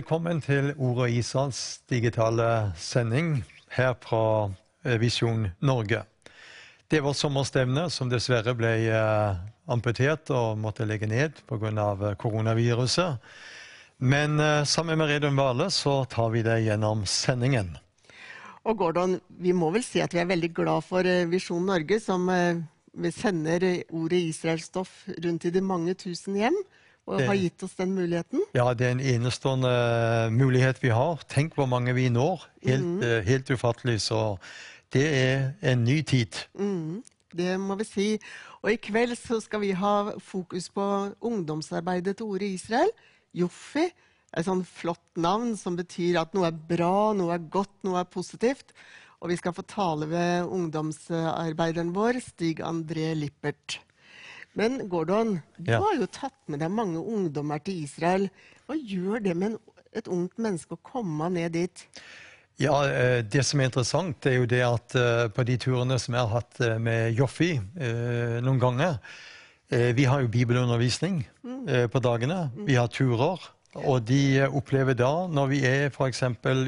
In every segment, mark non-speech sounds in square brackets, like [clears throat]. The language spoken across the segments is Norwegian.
Velkommen til Ordet Israels digitale sending her fra eh, Visjon Norge. Det var sommerstevne som dessverre ble eh, amputert og måtte legge ned pga. Eh, koronaviruset. Men sammen med Redun Vale så tar vi det gjennom sendingen. Og Gordon, vi må vel si at vi er veldig glad for Visjon Norge, som sender ordet Israelstoff rundt i de mange tusen hjem, og har gitt oss den muligheten. Ja, det er en enestående mulighet vi har. Tenk hvor mange vi når. Helt, eh, helt ufattelig. Så det er en ny tid. Mm, det må vi si. Og i kveld så skal vi ha fokus på ungdomsarbeidet til ordet Israel. Joffi. Et sånn flott navn som betyr at noe er bra, noe er godt, noe er positivt. Og vi skal få tale ved ungdomsarbeideren vår, Stig André Lippert. Men Gordon, du Ja. har jo tatt med deg mange ungdommer til Israel. Hva gjør det med en, et ungt menneske å komme ned dit? Ja, eh, Det som er interessant, er jo det at eh, på de turene som jeg har hatt eh, med Joffi noen ganger Vi har jo bibelundervisning eh, på dagene. Vi har turer. Og de eh, opplever da, når vi er f.eks.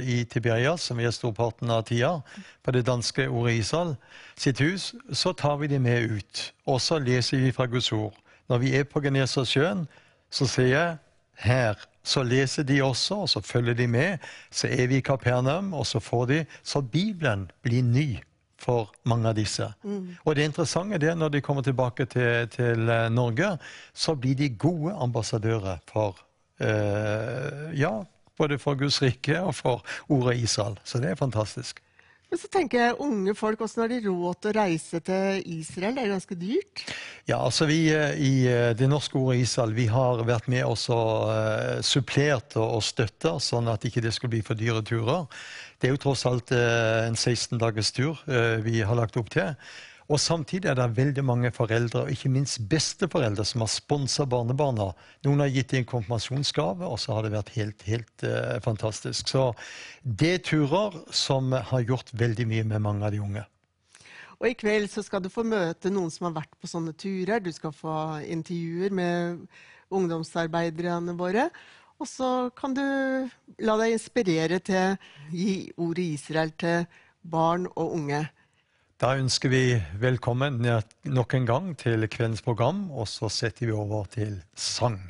i Tiberias, som vi er storparten av tida, på det danske ordet Isal, sitt hus, så tar vi de med ut. Og så leser vi fra Guds ord. Når vi er på Genesasjøen, så sier jeg her. Så leser de også, og så følger de med. Så er vi i Kapernaum, og så får de Så Bibelen blir ny for mange av disse. Og det interessante er når de kommer tilbake til, til eh, Norge, så blir de gode ambassadører for eh, Ja, både for Guds rike og for ordet Israel. Så det er fantastisk. Men så tenker jeg, unge folk, hvordan har de råd til å reise til Israel? Det er ganske dyrt. Ja, altså vi eh, i eh, det norske ordet Israel, vi har vært med og eh, supplert og, og støtta, sånn at ikke det skulle bli for dyre turer. Det er jo tross alt uh, en 16 dagers tur uh, vi har lagt opp til. Og samtidig er det veldig mange foreldre, og ikke minst besteforeldre, som har sponsa barnebarna. Noen har gitt dem en konfirmasjonsgave, og så har det vært helt, helt uh, fantastisk. Så det er turer som har gjort veldig mye med mange av de unge. Og i kveld så skal du få møte noen som har vært på sånne turer. Du skal få intervjuer med ungdomsarbeiderne våre. Og så kan du la deg inspirere til å gi ordet Israel til barn og unge. Da ønsker vi velkommen nok en gang til kveldens program, og så setter vi over til sang.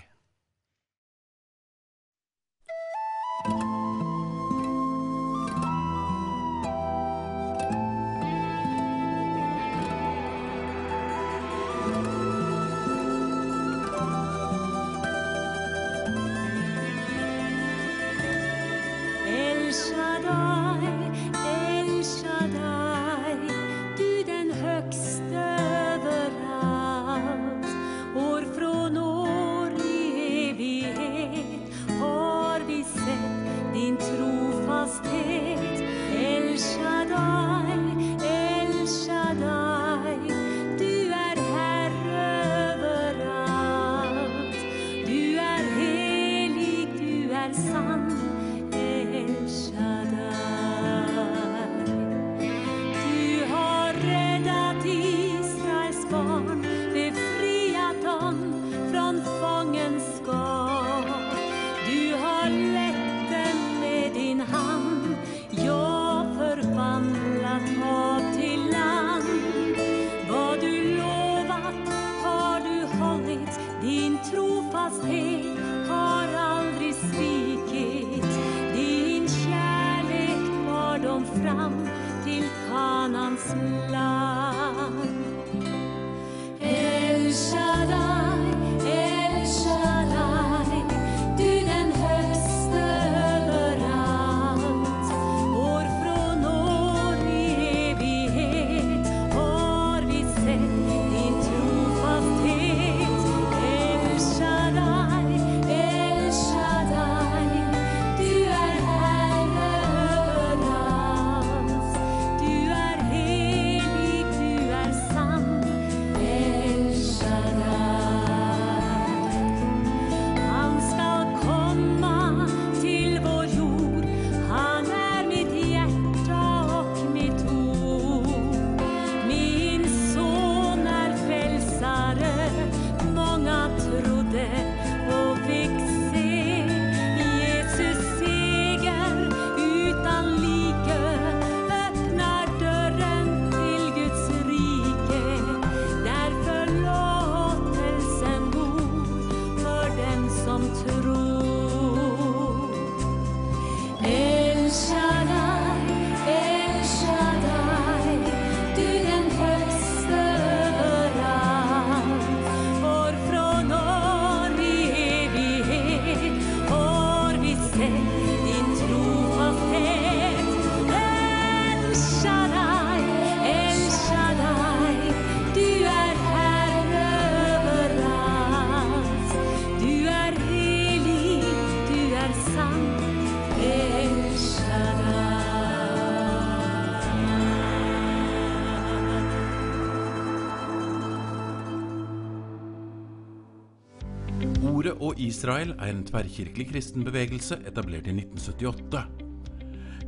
Israel er en tverrkirkelig kristen bevegelse etablert i 1978.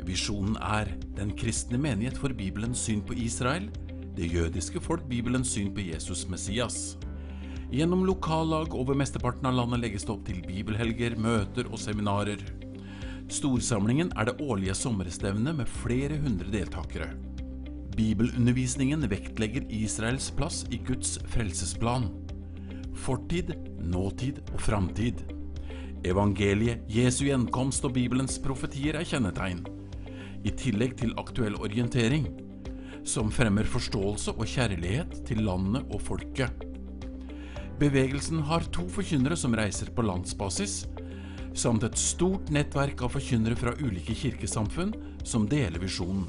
Visjonen er den kristne menighet for Bibelens syn på Israel, det jødiske folk Bibelens syn på Jesus Messias. Gjennom lokallag over mesteparten av landet legges det opp til bibelhelger, møter og seminarer. Storsamlingen er det årlige sommerstevnet med flere hundre deltakere. Bibelundervisningen vektlegger Israels plass i Guds frelsesplan. Fortid, nåtid og framtid. Evangeliet, Jesu gjenkomst og Bibelens profetier er kjennetegn, i tillegg til aktuell orientering, som fremmer forståelse og kjærlighet til landet og folket. Bevegelsen har to forkynnere som reiser på landsbasis, samt et stort nettverk av forkynnere fra ulike kirkesamfunn som deler visjonen.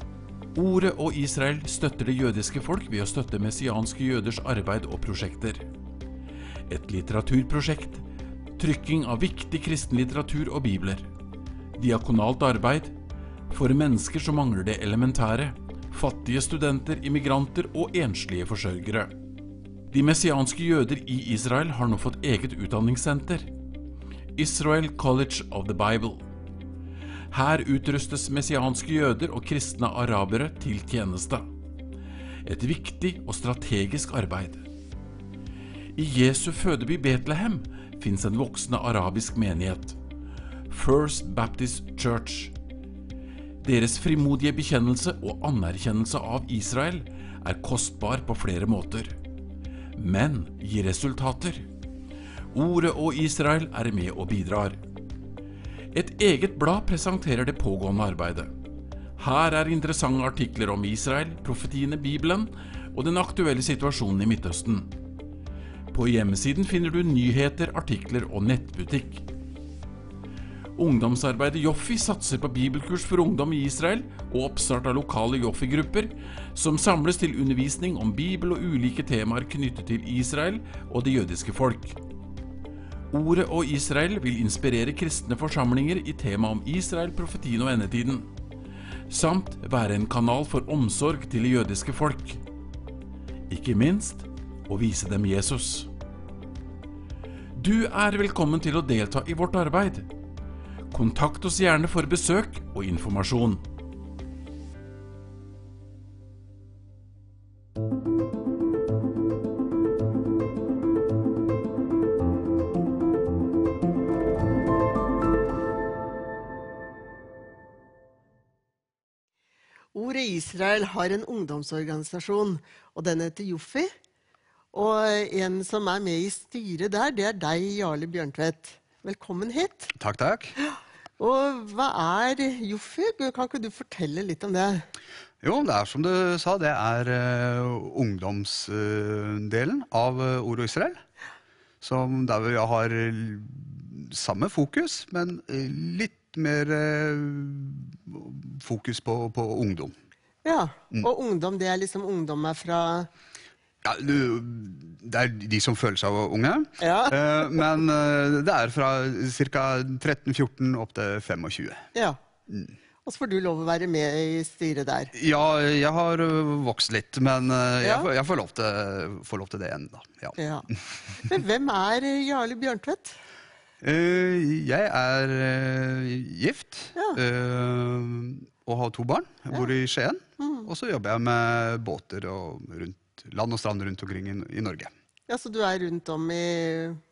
Ordet og Israel støtter det jødiske folk ved å støtte messianske jøders arbeid og prosjekter. Et litteraturprosjekt, trykking av viktig kristen litteratur og bibler. Diakonalt arbeid for mennesker som mangler det elementære, fattige studenter, immigranter og enslige forsørgere. De messianske jøder i Israel har nå fått eget utdanningssenter. Israel College of the Bible. Her utrustes messianske jøder og kristne arabere til tjeneste. Et viktig og strategisk arbeid. I Jesu fødeby Betlehem fins en voksende arabisk menighet. First Baptist Church. Deres frimodige bekjennelse og anerkjennelse av Israel er kostbar på flere måter, men gir resultater. Ordet og Israel er med og bidrar. Et eget blad presenterer det pågående arbeidet. Her er interessante artikler om Israel, profetiene, Bibelen og den aktuelle situasjonen i Midtøsten. På hjemmesiden finner du nyheter, artikler og nettbutikk. Ungdomsarbeidet Joffi satser på bibelkurs for ungdom i Israel og oppstart av lokale Joffi-grupper, som samles til undervisning om Bibel og ulike temaer knyttet til Israel og det jødiske folk. Ordet og Israel vil inspirere kristne forsamlinger i temaet om Israel, profetien og endetiden, samt være en kanal for omsorg til det jødiske folk. Ikke minst å vise dem Jesus. Du er velkommen til å delta i vårt arbeid. Kontakt oss gjerne for besøk og informasjon. Ordet Israel har en ungdomsorganisasjon, og den heter Joffi. Og en som er med i styret der, det er deg, Jarle Bjørntvedt. Velkommen hit. Takk, takk. Og hva er Joffi? Kan ikke du fortelle litt om det? Jo, det er som du sa, det er uh, ungdomsdelen av uh, Ord og Israel. Som der vi har samme fokus, men uh, litt mer uh, fokus på, på ungdom. Ja, Og ungdom, det er liksom ungdom er fra Ja, det er de som føler seg unge. Ja. [laughs] Eh, men eh, det er fra ca. 13-14 opp til 25. Ja. Og så får du lov å være med i styret der. Ja, jeg har vokst litt, men jeg, Ja. får, jeg får, lov til, får lov til det ennå. Ja. Ja. [laughs] Men hvem er Jarle Bjørntvedt? Eh, jeg er eh, gift Ja. eh, og har to barn. Jeg bor i Skien. Og så jobber jeg med båter og rundt, land og strand rundt omkring i, i Norge. Ja, Så du er rundt om i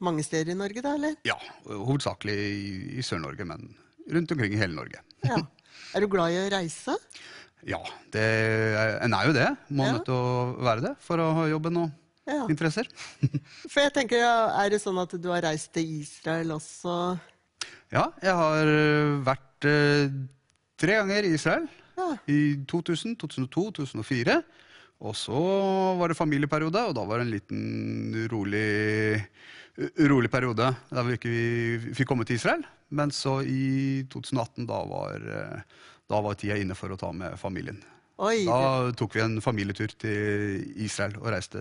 mange steder i Norge, da, eller? Ja, Hovedsakelig i, i Sør-Norge, men rundt omkring i hele Norge. [laughs] Ja. Er du glad i å reise? Ja, det, en er jo det. Må Ja. nødt til å være det for å ha jobben og Ja. interesser. [laughs] For jeg tenker, Er det sånn at du har reist til Israel også? Ja, jeg har vært ø, tre ganger i Israel. Ja. I 2000, 2002, 2004. Og så var det familieperiode, og da var det en liten rolig, rolig periode der vi ikke fikk komme til Israel. Men så i 2018, da var, da var tida inne for å ta med familien. Oi, Da tok vi en familietur til Israel og reiste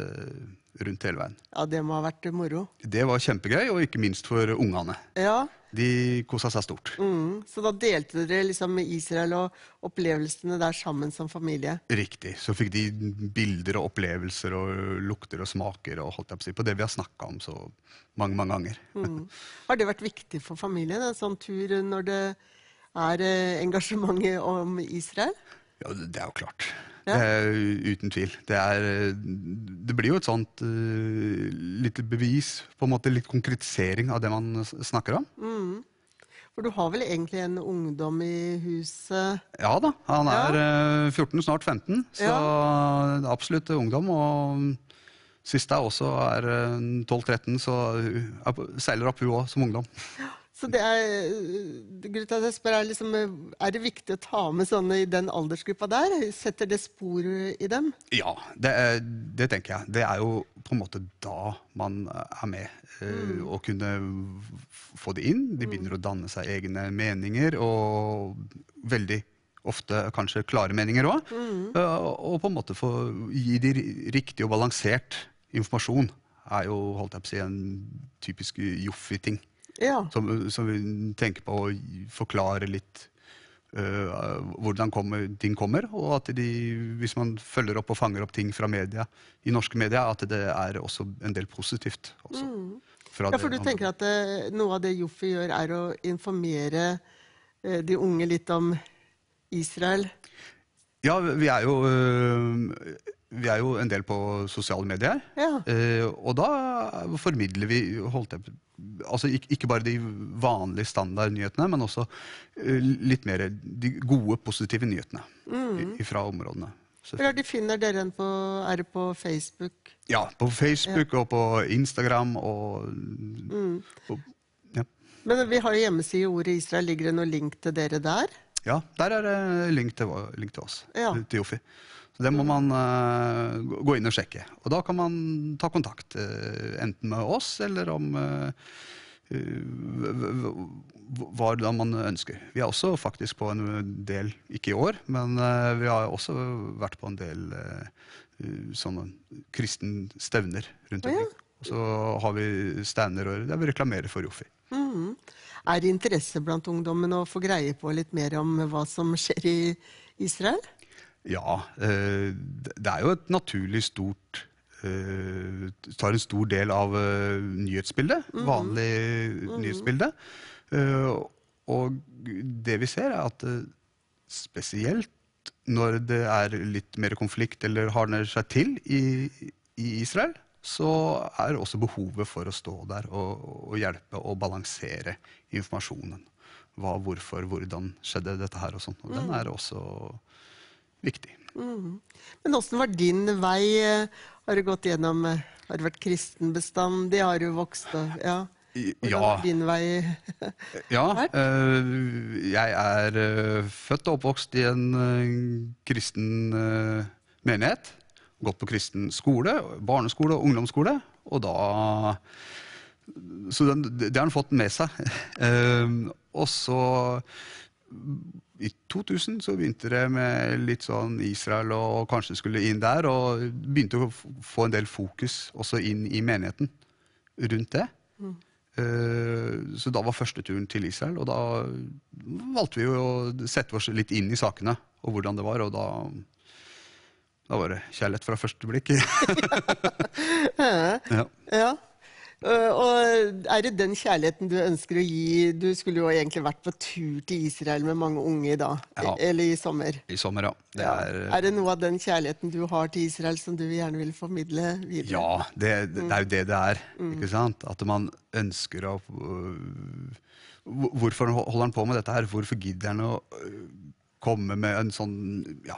rundt hele veien. ja, det må ha vært moro. Det var kjempegøy, og ikke minst for ungene. Ja, de kosa seg stort. Mm. Så da delte dere liksom Israel og opplevelsene der sammen som familie? Riktig. Så fikk de bilder og opplevelser og lukter og smaker og holdt jeg på, på det vi har snakka om så mange, mange ganger. [laughs] Mm. Har det vært viktig for familien, en sånn tur når det er eh, engasjementet om Israel? Ja, det er jo klart. Ja. Uten tvil. Det, er, det blir jo et sånt uh, lite bevis, på en måte litt konkretisering av det man snakker om. For du har vel egentlig en ungdom i huset? Ja da, han er ja. 14, snart 15, så er absolutt ungdom. Og siste er også er eh, 12-13, så er seiler opp hun òg som ungdom. Så det er, grunnen til at jeg spør er, liksom, er det viktig å ta med sånne i den aldersgruppa der? Setter det spor i dem? Ja, det, er- det tenker jeg. Det er jo på en måte da man er med. eh, Å kunne få det inn. De begynner å danne seg egne meninger, og veldig ofte kanskje klare meninger òg. Og på en måte få gi de riktig og balansert informasjon. Er jo holdt jeg på å si, en typisk Joffi-ting. Ja. Som, som vi tenker på å forklare litt uh, hvordan kommer, ting kommer, og at de, hvis man følger opp og fanger opp ting fra media, i norske media, at det er også en del positivt. Også, fra ja, for du tenker at eh, noe av det Joffi gjør, er å informere uh, de unge litt om Israel? Ja, vi er jo, vi er jo en del på sosiale medier. Ja. Eh, og da formidler vi holdt jeg, altså ikke, bare de vanlige standardnyhetene, men også eh, litt mer de gode, positive nyhetene mm. fra områdene. Så, Hvor er de finner dere en på Er det på Facebook? ja, på Facebook og på Instagram og, og ja. Men vi har jo hjemmeside Ordet Israel. Ligger det noen link til dere der? ja, der er det link til, link til oss, Ja. til Joffi. Så det må man uh, gå- inn og sjekke. Og da kan man ta kontakt, uh, enten med oss eller om uh, hva da man ønsker. Vi er også faktisk på en del, ikke i år, men vi har også vært på en del sånne kristen stevner rundt omkring. Og så har vi stander der vi reklamerer for Joffi. Mm. Er det interesse blant ungdommen å få greie på litt mer om hva som skjer i Israel? Ja, eh, det er jo et naturlig stort eh, Tar en stor del av eh, nyhetsbildet. Vanlig nyhetsbilde. Eh, og det vi ser, er at spesielt når det er litt mer konflikt eller hardner seg til i, i Israel, så er også behovet for å stå der og, og hjelpe og balansere informasjonen. Hva, hvorfor, hvordan skjedde dette her og sånn. Og den er også viktig. Men åssen var din vei? Har du gått gjennom eh, Har du vært kristen bestandig? Har du vokst Ja. Hvordan ja. din vei? [laughs] Ja, vært? eh, jeg er eh, født og oppvokst i en kristen menighet. Gått på kristen skole, barneskole og ungdomsskole. Og da Så den, det har han fått med seg. [laughs] Og så i 2000 så begynte det med litt sånn Israel og kanskje skulle inn der. Og begynte å få en del fokus også inn i menigheten rundt det. Eh, Så da var første turen til Israel, og da valgte vi jo å sette oss litt inn i sakene og hvordan det var, og da, da var det kjærlighet fra første blikk. [laughs] [laughs] ja. Ja. Eh, Og er det den kjærligheten du ønsker å gi? Du skulle jo egentlig vært på tur til Israel med mange unge da, Ja. eller i sommer. I sommer, ja. Det Ja. er, Er det noe av den kjærligheten du har til Israel som du gjerne vil formidle videre? Ja, det, det er jo det det er. ikke sant? At man ønsker å øh, Hvorfor holder han på med dette her? Hvorfor gidder han å øh, komme med en sånn ja,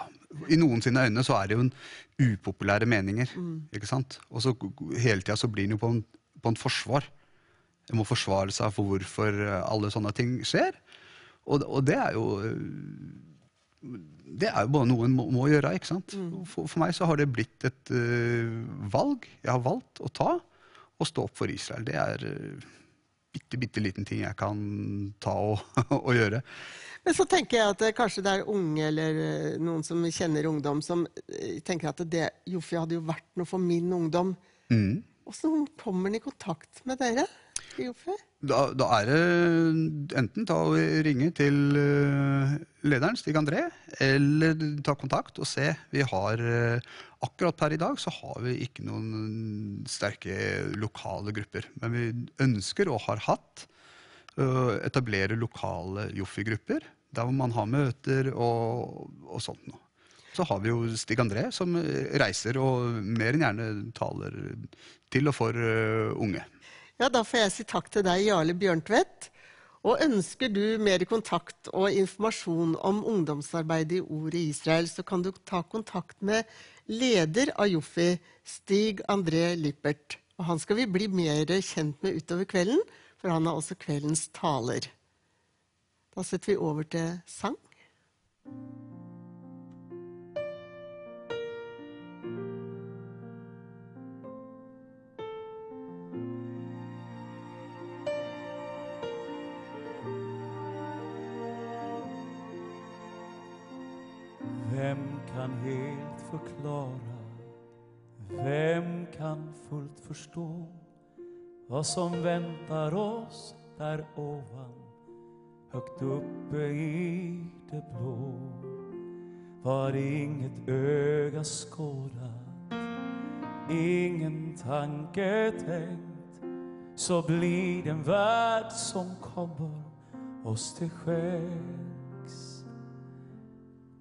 I noen sine øyne så er det jo en upopulære meninger. ikke sant? Og så hele tida så blir han jo på en, på en forsvar. En må forsvare seg for hvorfor øh, alle sånne ting skjer. Og, og det er jo øh, det er jo bare noe en må, må gjøre. ikke sant? For, for meg så har det blitt et uh, valg jeg har valgt å ta, og stå opp for Israel. Det er uh, bitte, bitte liten ting jeg kan ta og, [laughs] og gjøre. Men så tenker jeg at eh, kanskje det er unge eller eh, noen som kjenner ungdom, som eh, tenker at det, Joffi hadde jo vært noe for min ungdom. Mm. Åssen kommer han i kontakt med dere? Da, da er det enten ta og ringe til eh, lederen, Stig André, eller ta kontakt og se. Vi har eh, Akkurat per i dag så har vi ikke noen sterke lokale grupper. Men vi ønsker og har hatt å etablere lokale Joffi-grupper. Der hvor man har møter og, og sånt noe. Så har vi jo Stig André som reiser og mer enn gjerne taler til og for eh, unge. Ja, da får jeg si takk til deg, Jarle Bjørntvedt. Og ønsker du mer kontakt og informasjon om ungdomsarbeidet i Ordet i Israel, så kan du ta kontakt med leder av Joffi, Stig André Lippert. Og han skal vi bli mer kjent med utover kvelden, for han er også kveldens taler. Da setter vi over til sang. Kan helt forklare, Vem kan fullt forstå vad som väntar oss der ovan högt oppe i det blå? Var inget öga skådat, ingen tanke tänkt så blir det en värld som kommer oss till skänks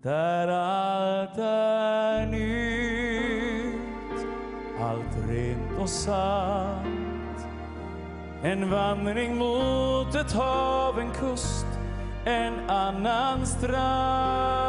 där alt er nytt, alt rent og sant. En vandring mot et hav, en kust, en annen strand.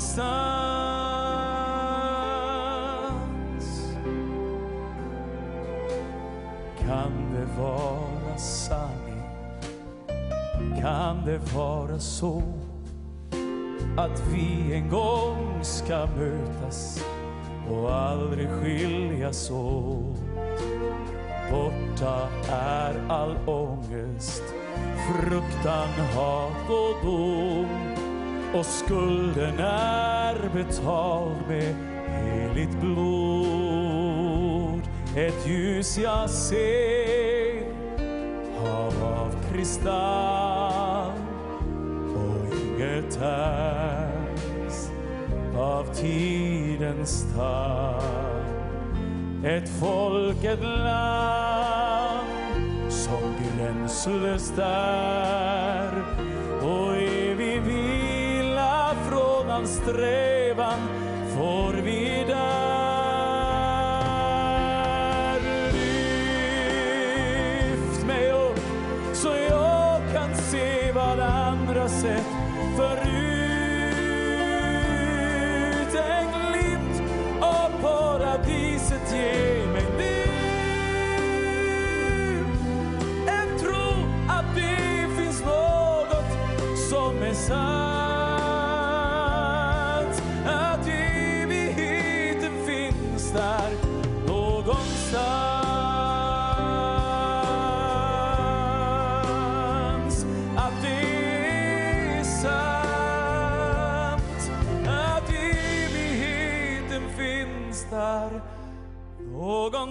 Någonstans. Kan det vara sanning? Kan det vara så att vi en gång ska mötas och aldrig skiljas åt? Borta är all ångest, fruktan, hat och dom och skulden er betalt med heligt blod. Et ljus jeg ser, hav av kristall og inget tärs av tidens tand. Et folk, et land som grenseløst är Red.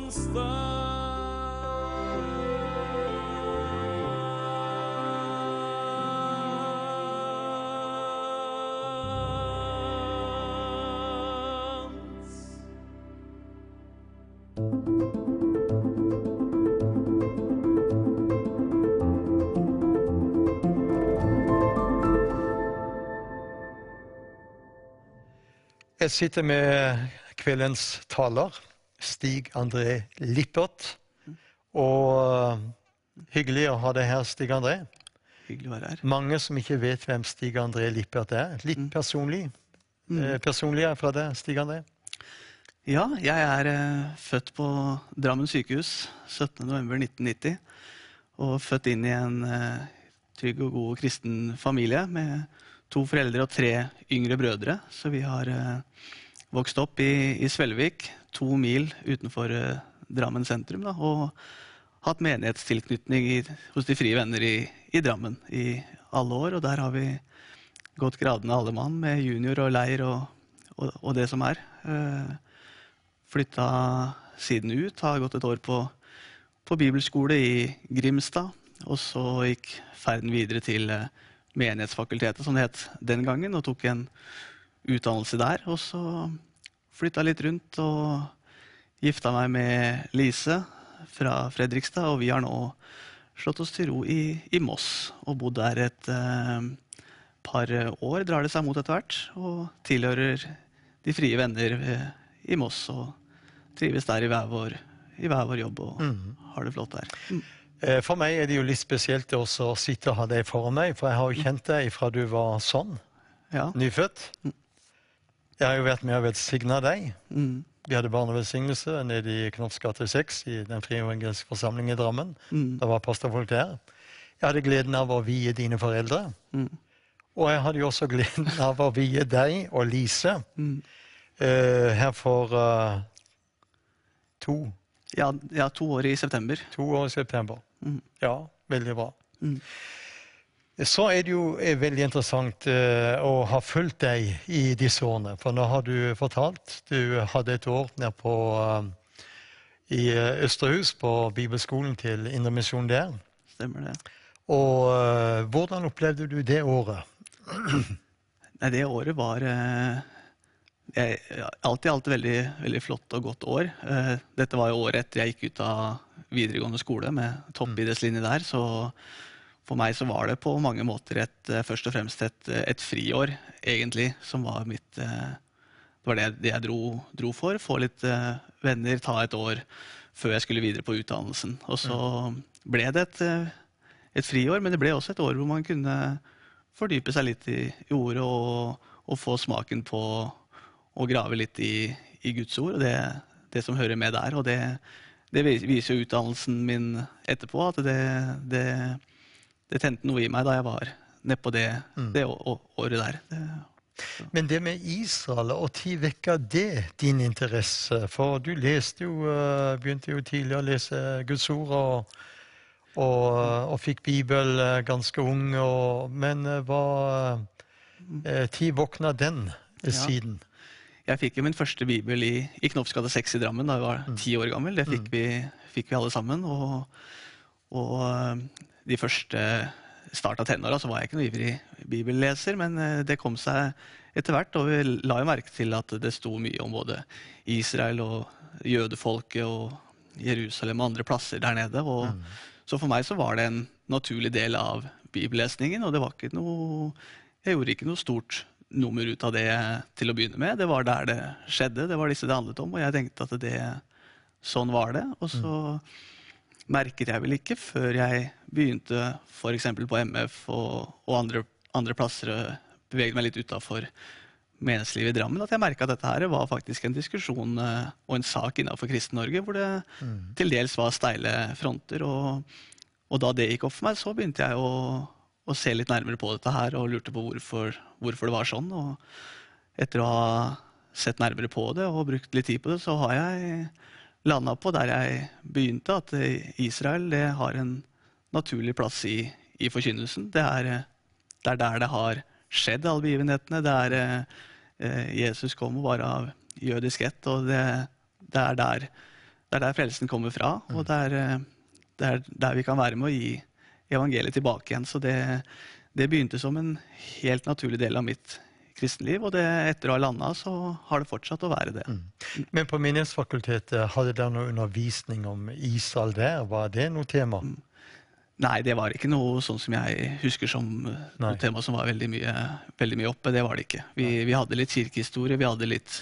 Jeg sitter med kveldens taler, Stig André Lippert. Og eh, hyggelig å ha deg her, Stig André. Hyggelig å være her. Mange som ikke vet hvem Stig André Lippert er. Litt personlig. Mm. personlig er fra deg, Stig André. Ja, jeg er eh, født på Drammen sykehus 17.11.1990. Og født inn i en eh, trygg og god kristen familie med to foreldre og tre yngre brødre. Så vi har eh, vokst opp i, i Svelvik, to mil utenfor eh, Drammen sentrum. Da, og hatt menighetstilknytning i, hos De frie venner i, i Drammen i alle år. Og der har vi gått gradene alle mann med junior og leir og, og, og det som er. Eh, flytta siden ut, har gått et år på, på bibelskole i Grimstad. Og så gikk ferden videre til eh, Menighetsfakultetet, som det het den gangen, og tok en utdannelse der. Og så flytta litt rundt og gifta meg med Lise fra Fredrikstad, og vi har nå slått oss til ro i, i Moss og bodd der et eh, par år, drar det seg mot etter hvert, og tilhører De frie venner eh, i Moss og trives der i hver vår, i hver vår jobb og har det flott der. Mm. Eh, For meg er det jo litt spesielt også å sitte og ha deg foran meg, for jeg har jo kjent deg fra du var sånn, Ja. nyfødt. Jeg har jo vært med og velsigna deg. Mm. Vi hadde barnevelsignelse nede i Knopps gate 6 i Den frie evangeliske forsamling i Drammen. Mm. Da var pastorfolk der. Jeg hadde gleden av å vie dine foreldre. Mm. Og jeg hadde jo også gleden av å vie deg og Lise Mm. uh, her for uh, to, Ja, ja, to år i september. to år i september. Mm. Ja, veldig bra. Mm. Så er det jo er veldig interessant eh, å ha fulgt deg i disse årene. For nå har du fortalt Du hadde et år nede på eh, i eh, Østerhus, på bibelskolen til Indremisjon der. Stemmer det. Og eh, hvordan opplevde du det året? [clears throat] Nei, det året var eh, jeg, alt i alt veldig, veldig flott og godt år. Uh, dette var jo året etter jeg gikk ut av videregående skole med toppidrettslinje der. Så for meg så var det på mange måter et, eh, først og fremst et, et friår, egentlig, som var mitt eh, Det var det, det jeg dro, dro for. Få litt eh, venner, ta et år før jeg skulle videre på utdannelsen. Og så ble det et, eh, et friår, men det ble også et år hvor man kunne fordype seg litt i, i ordet og, og få smaken på å grave litt i, i Guds ord og det, det som hører med der. Og det, det viser jo utdannelsen min etterpå, at det, det, det tente noe i meg da jeg var nedpå det, det å- å- året der. Det, Men det med Israel, og tid vekka det din interesse? For du leste jo, eh, begynte jo tidlig å lese Guds ord og, og, og fikk Bibel eh, ganske ung. Og, men eh, hva eh, Tid våkna den siden? Ja. Jeg fikk jo min første bibel i, i Knoppsgade 6 i Drammen da jeg var ti år gammel. Det fikk, vi, fikk vi alle sammen. Og, og eh, de første start av tenåra så var jeg ikke noe ivrig bibelleser, men eh, det kom seg etter hvert. Og vi la jo merke til at det sto mye om både Israel og jødefolket og Jerusalem og andre plasser der nede. Og, Så for meg så var det en naturlig del av bibellesningen, og det var ikke noe Jeg gjorde ikke noe stort nummer ut av det til å begynne med. Det var der det skjedde, det var disse det handlet om, og jeg tenkte at det sånn var det. Og så merket jeg vel ikke før jeg begynte f.eks. på MF og, og andre, andre plasser og beveget meg litt utafor menighetslivet i Drammen, at jeg merka at dette her var faktisk en diskusjon eh, og en sak innenfor Kristen-Norge hvor det til dels var steile fronter. Og, og da det gikk opp for meg, så begynte jeg å, å se litt nærmere på dette her og lurte på hvorfor, hvorfor det var sånn. Og etter å ha sett nærmere på det og brukt litt tid på det, så har jeg landa på der jeg begynte, at Israel det har en naturlig plass i, i forkynnelsen. Det er, eh, det er der det har skjedd, alle begivenhetene. Det er eh, eh, Jesus kom og var av jødisk ett, og det, det, er der, det er der frelsen kommer fra. Og det er, eh, det er der vi kan være med å gi evangeliet tilbake igjen. Så det, det begynte som en helt naturlig del av mitt kristenliv, og det, etter å ha landa, så har det fortsatt å være det. Men på Menighetsfakultetet, hadde dere noe undervisning om Israel der? Var det noe tema? Nei, det var ikke noe sånn som jeg husker som eh, Nei. noe tema som var veldig mye, veldig mye oppe. Det var det ikke. Vi, vi hadde litt kirkehistorie, vi hadde litt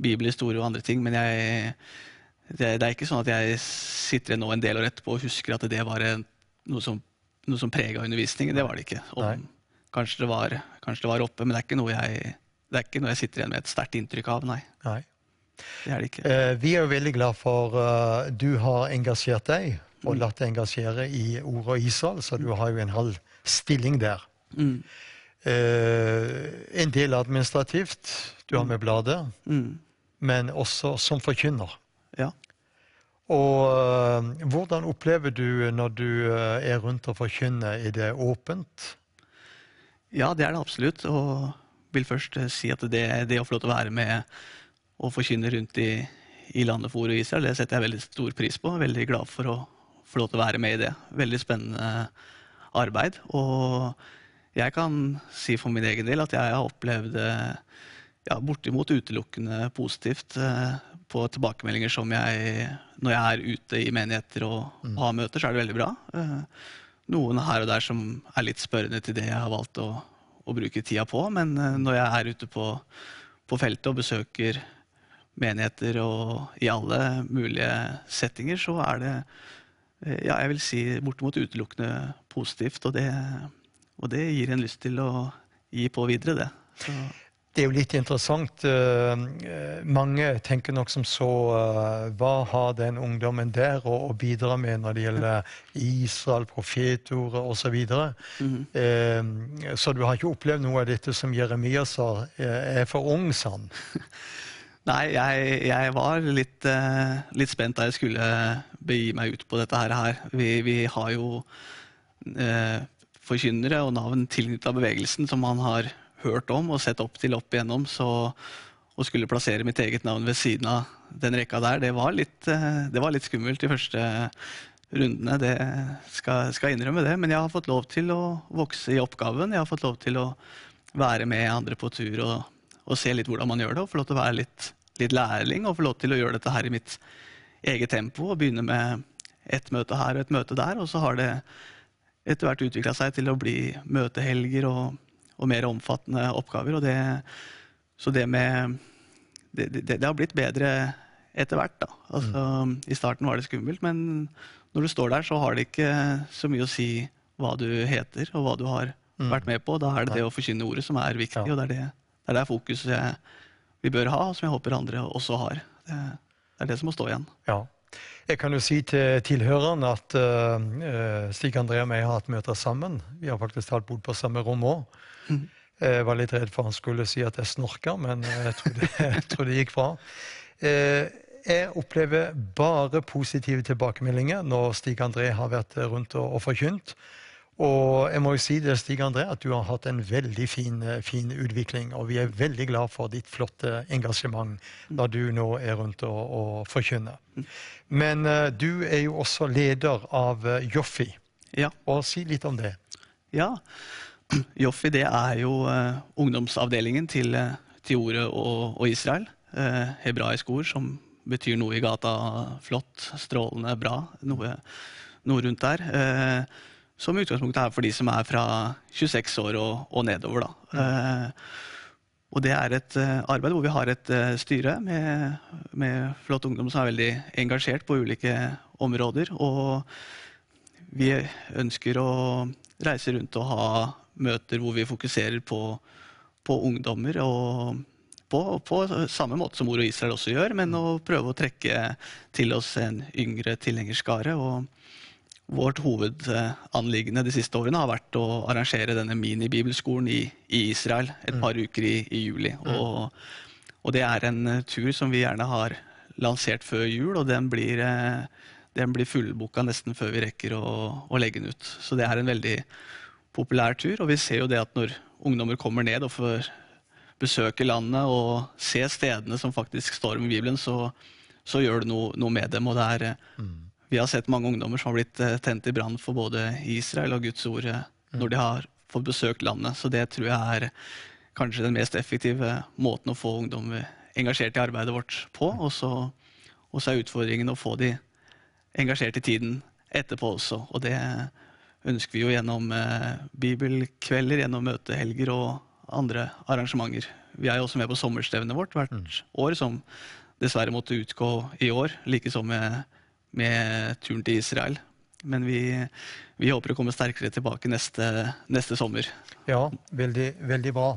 bibelhistorie og andre ting, men jeg, det, det er ikke sånn at jeg sitter nå en del år etterpå og husker at det var noe som, noe som prega undervisningen. Det var det ikke. Om, kanskje, det var, kanskje det var oppe, men det er ikke noe jeg, det er ikke noe jeg sitter igjen med et sterkt inntrykk av, nei. Nei. Det er det ikke. Eh, vi er jo veldig glad for uh, du har engasjert deg og latt deg engasjere i ordet Israel, så du har jo en halv stilling der. Mm. Eh, en del administrativt, du har med bladet, Mm. men også som forkynner. Ja. Og eh, hvordan opplever du når du eh, er rundt og forkynner? Er det åpent? Ja, det er det absolutt. Og vil først si at det, det å få lov til å være med og forkynne rundt i, i landet for og Israel, det setter jeg veldig stor pris på. Veldig glad for å få lov til å være med i det. Veldig spennende arbeid. Og jeg kan si for min egen del at jeg har opplevd det ja, bortimot utelukkende positivt eh, på tilbakemeldinger som jeg Når jeg er ute i menigheter og, og har møter, så er det veldig bra. Eh, noen her og der som er litt spørrende til det jeg har valgt å, å bruke tida på. Men eh, når jeg er ute på, på feltet og besøker menigheter og i alle mulige settinger, så er det eh, ja, jeg vil si bortimot utelukkende positivt. Og det, og det gir en lyst til å gi på videre, det. Så, Det er jo litt interessant. eh, eh, mange tenker nok som så eh, Hva har den ungdommen der å, bidra med når det gjelder Israel, profetordet osv.? så Eh, så du har ikke opplevd noe av dette som Jeremias sa, eh, er for ung, sa han. [laughs] Nei, jeg, jeg var litt, eh, litt spent da jeg skulle begi meg ut på dette her. Vi, vi har jo eh, forkynnere og navn tilknyttet bevegelsen som man har hørt om og sett opp til opp igjennom. Så å skulle plassere mitt eget navn ved siden av den rekka der, det var litt, eh, det var litt skummelt de første rundene. Det skal, skal innrømme det. Men jeg har fått lov til å vokse i oppgaven. Jeg har fått lov til å være med andre på tur og, og se litt hvordan man gjør det. Og få lov til å være litt, litt lærling og få lov til å gjøre dette her i mitt eget tempo. Og begynne med ett møte her og et møte der. Og så har det etter hvert utvikla seg til å bli møtehelger og, og mer omfattende oppgaver. Og det, så det med det, det, det har blitt bedre etter hvert. da. Altså, I starten var det skummelt, men når du står der, så har det ikke så mye å si hva du heter og hva du har vært med på. Da er det det å forkynne ordet som er viktig, Ja. og det er det, det er det fokuset jeg, vi bør ha, og som jeg håper andre også har. Det, det er det som må stå igjen. Ja. Jeg kan jo si til tilhørerne at uh, Stig André og jeg har hatt møter sammen. Vi har faktisk talt bodd på samme rom òg. Jeg var litt redd for han skulle si at jeg snorker, men jeg tror det, [laughs] jeg tror det gikk bra. Eh, jeg opplever bare positive tilbakemeldinger når Stig André har vært rundt og, og forkynt. Og jeg må jo si det, Stig André, at du har hatt en veldig fin, eh, fin utvikling. Og vi er veldig glad for ditt flotte engasjement når du nå er rundt og, og forkynner. Men uh, du er jo også leder av uh, Joffi. Ja. Og si litt om det. Ja. [clears throat] Joffi det er jo uh, ungdomsavdelingen til, til Ordet og, og Israel. Hebraisk ord som betyr noe i gata. Flott, strålende, bra. Noe, noe rundt der. Eh, som utgangspunktet er for de som er fra 26 år og, og nedover. Da. Eh, og det er et uh, arbeid hvor vi har et uh, styre med, med flott ungdom som er veldig engasjert på ulike områder. Og vi ønsker å reise rundt og ha møter hvor vi fokuserer på, på ungdommer. og på, på samme måte som Ord og Israel også gjør, men å prøve å trekke til oss en yngre tilhengerskare. og Vårt hovedanliggende de siste årene har vært å arrangere denne minibibelskolen i, i Israel et par uker i, i juli. Og, og det er en eh, tur som vi gjerne har lansert før jul, og den blir, eh, den blir fullboka nesten før vi rekker å, å legge den ut. Så det er en veldig populær tur, og vi ser jo det at når ungdommer kommer ned og får besøke landet og se stedene som faktisk står med Bibelen, så, så gjør det noe, noe med dem. og det er eh, vi har sett mange ungdommer som har blitt eh, tent i brann for både Israel og Guds ord eh, når de har fått besøkt landet. Så det tror jeg er kanskje den mest effektive måten å få ungdom engasjert i arbeidet vårt på. Og så, og så er utfordringen å få de engasjert i tiden etterpå også. Og det ønsker vi jo gjennom eh, bibelkvelder, gjennom møtehelger og andre arrangementer. Vi er jo også med på sommerstevnet vårt hvert år, som dessverre måtte utgå i år. Likeså med, med turen til Israel. Men vi, vi håper å komme sterkere tilbake neste, neste sommer. Ja, veldig, veldig bra.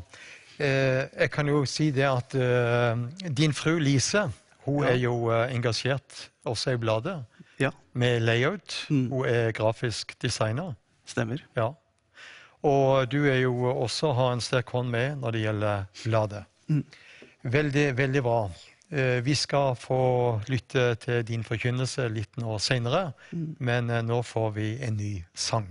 Eh, jeg kan jo si det at eh, din fru Lise Hun Ja. er jo eh, engasjert også i bladet Ja, med layout. Mm. Hun er grafisk designer. stemmer. Ja. Og du er jo også har en sterk hånd med når det gjelder bladet. Mm. Veldig, veldig bra. Eh, Vi skal få lytte til din forkynnelse litt nå seinere, Mm. men eh, nå får vi en ny sang.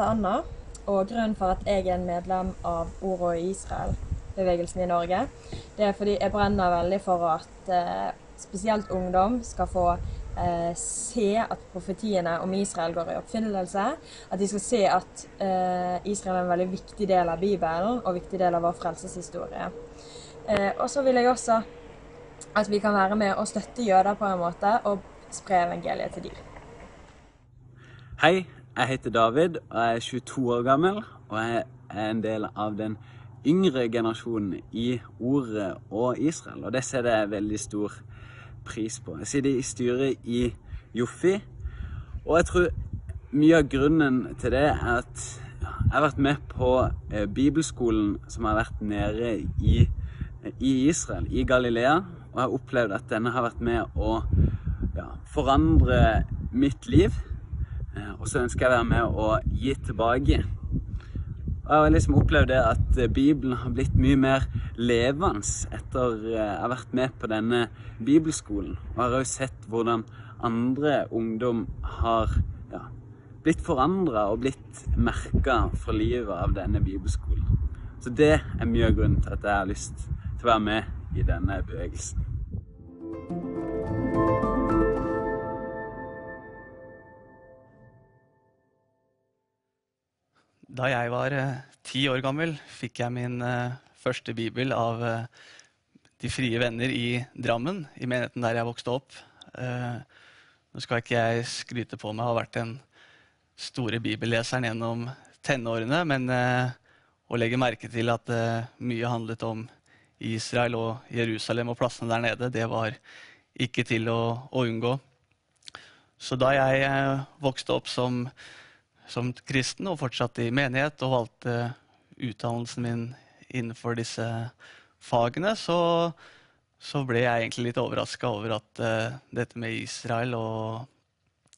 Heter Anna, og grunnen for at jeg er en medlem av Oro i Israel-bevegelsen i Norge, det er fordi jeg brenner veldig for at eh, spesielt ungdom skal få eh, se at profetiene om Israel går i oppfyllelse. At de skal se at eh, Israel er en veldig viktig del av Bibelen og viktig del av vår frelseshistorie. Eh, og så vil jeg også at vi kan være med og støtte jøder på en måte og spre evangeliet til dem. Hei, jeg heter David og jeg er 22 år gammel. Og jeg er en del av den yngre generasjonen i Ordet og Israel. Og det setter jeg veldig stor pris på. Jeg sitter i styret i Joffi, og jeg tror mye av grunnen til det er at jeg har vært med på eh, bibelskolen som har vært nede i i Israel, i Galilea, og jeg har opplevd at denne har vært med å ja, forandre mitt liv. Eh, Og så ønsker jeg å være med å gi tilbake. Og jeg har liksom opplevd det at eh, Bibelen har blitt mye mer levende etter eh, jeg har vært med på denne bibelskolen. Og jeg har også sett hvordan andre ungdom har ja, blitt forandra og blitt merka for livet av denne bibelskolen. Så det er mye av grunnen til at jeg har lyst til å være med i denne bevegelsen. Da jeg var eh, ti år gammel, fikk jeg min eh, første bibel av eh, De frie venner i Drammen, i menigheten der jeg vokste opp. Nå skal ikke jeg skryte på meg å ha vært den store bibelleseren gjennom tenårene, men å legge merke til at mye handlet om Israel og Jerusalem og plassene der nede, det var ikke til å, å unngå. Så da jeg vokste opp som som kristen og fortsatt i menighet og valgte utdannelsen min innenfor disse fagene, så, så ble jeg egentlig litt overraska over at uh, dette med Israel og,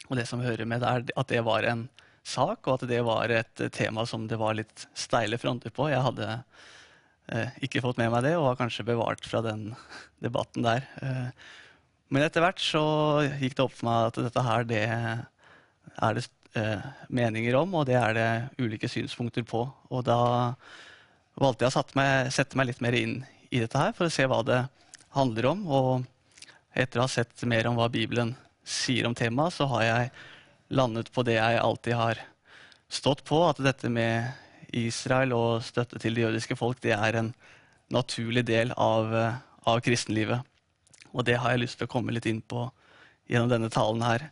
og det som hører med der, at det var en sak, og at det var et tema som det var litt steile fronter på. Jeg hadde uh, ikke fått med meg det, og var kanskje bevart fra den debatten der. Uh, men etter hvert så gikk det opp for meg at dette her, det er det meninger om, og det er det ulike synspunkter på. Og da valgte jeg å meg, sette meg litt mer inn i dette her for å se hva det handler om. Og etter å ha sett mer om hva Bibelen sier om temaet, så har jeg landet på det jeg alltid har stått på, at dette med Israel og støtte til det jødiske folk, det er en naturlig del av, eh, av kristenlivet. Og det har jeg lyst til å komme litt inn på gjennom denne talen her.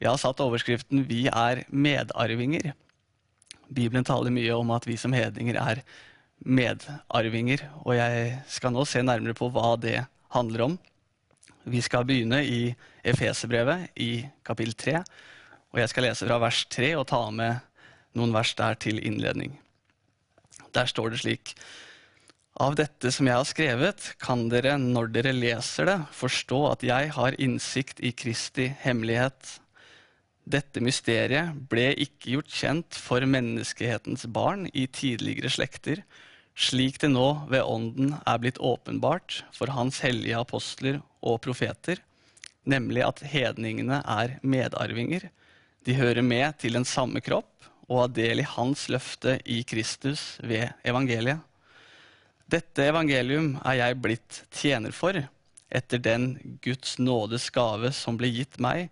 Jeg har satt overskriften 'Vi er medarvinger'. Bibelen taler mye om at vi som hedninger er medarvinger, og jeg skal nå se nærmere på hva det handler om. Vi skal begynne i Efeserbrevet i kapittel 3, og jeg skal lese fra vers 3 og ta med noen vers der til innledning. Der står det slik Av dette som jeg har skrevet, kan dere, når dere leser det, forstå at jeg har innsikt i Kristi hemmelighet. Dette mysteriet ble ikke gjort kjent for menneskehetens barn i tidligere slekter, slik det nå ved Ånden er blitt åpenbart for Hans hellige apostler og profeter, nemlig at hedningene er medarvinger. De hører med til den samme kropp og har del i Hans løfte i Kristus ved evangeliet. Dette evangelium er jeg blitt tjener for, etter den Guds nådes gave som ble gitt meg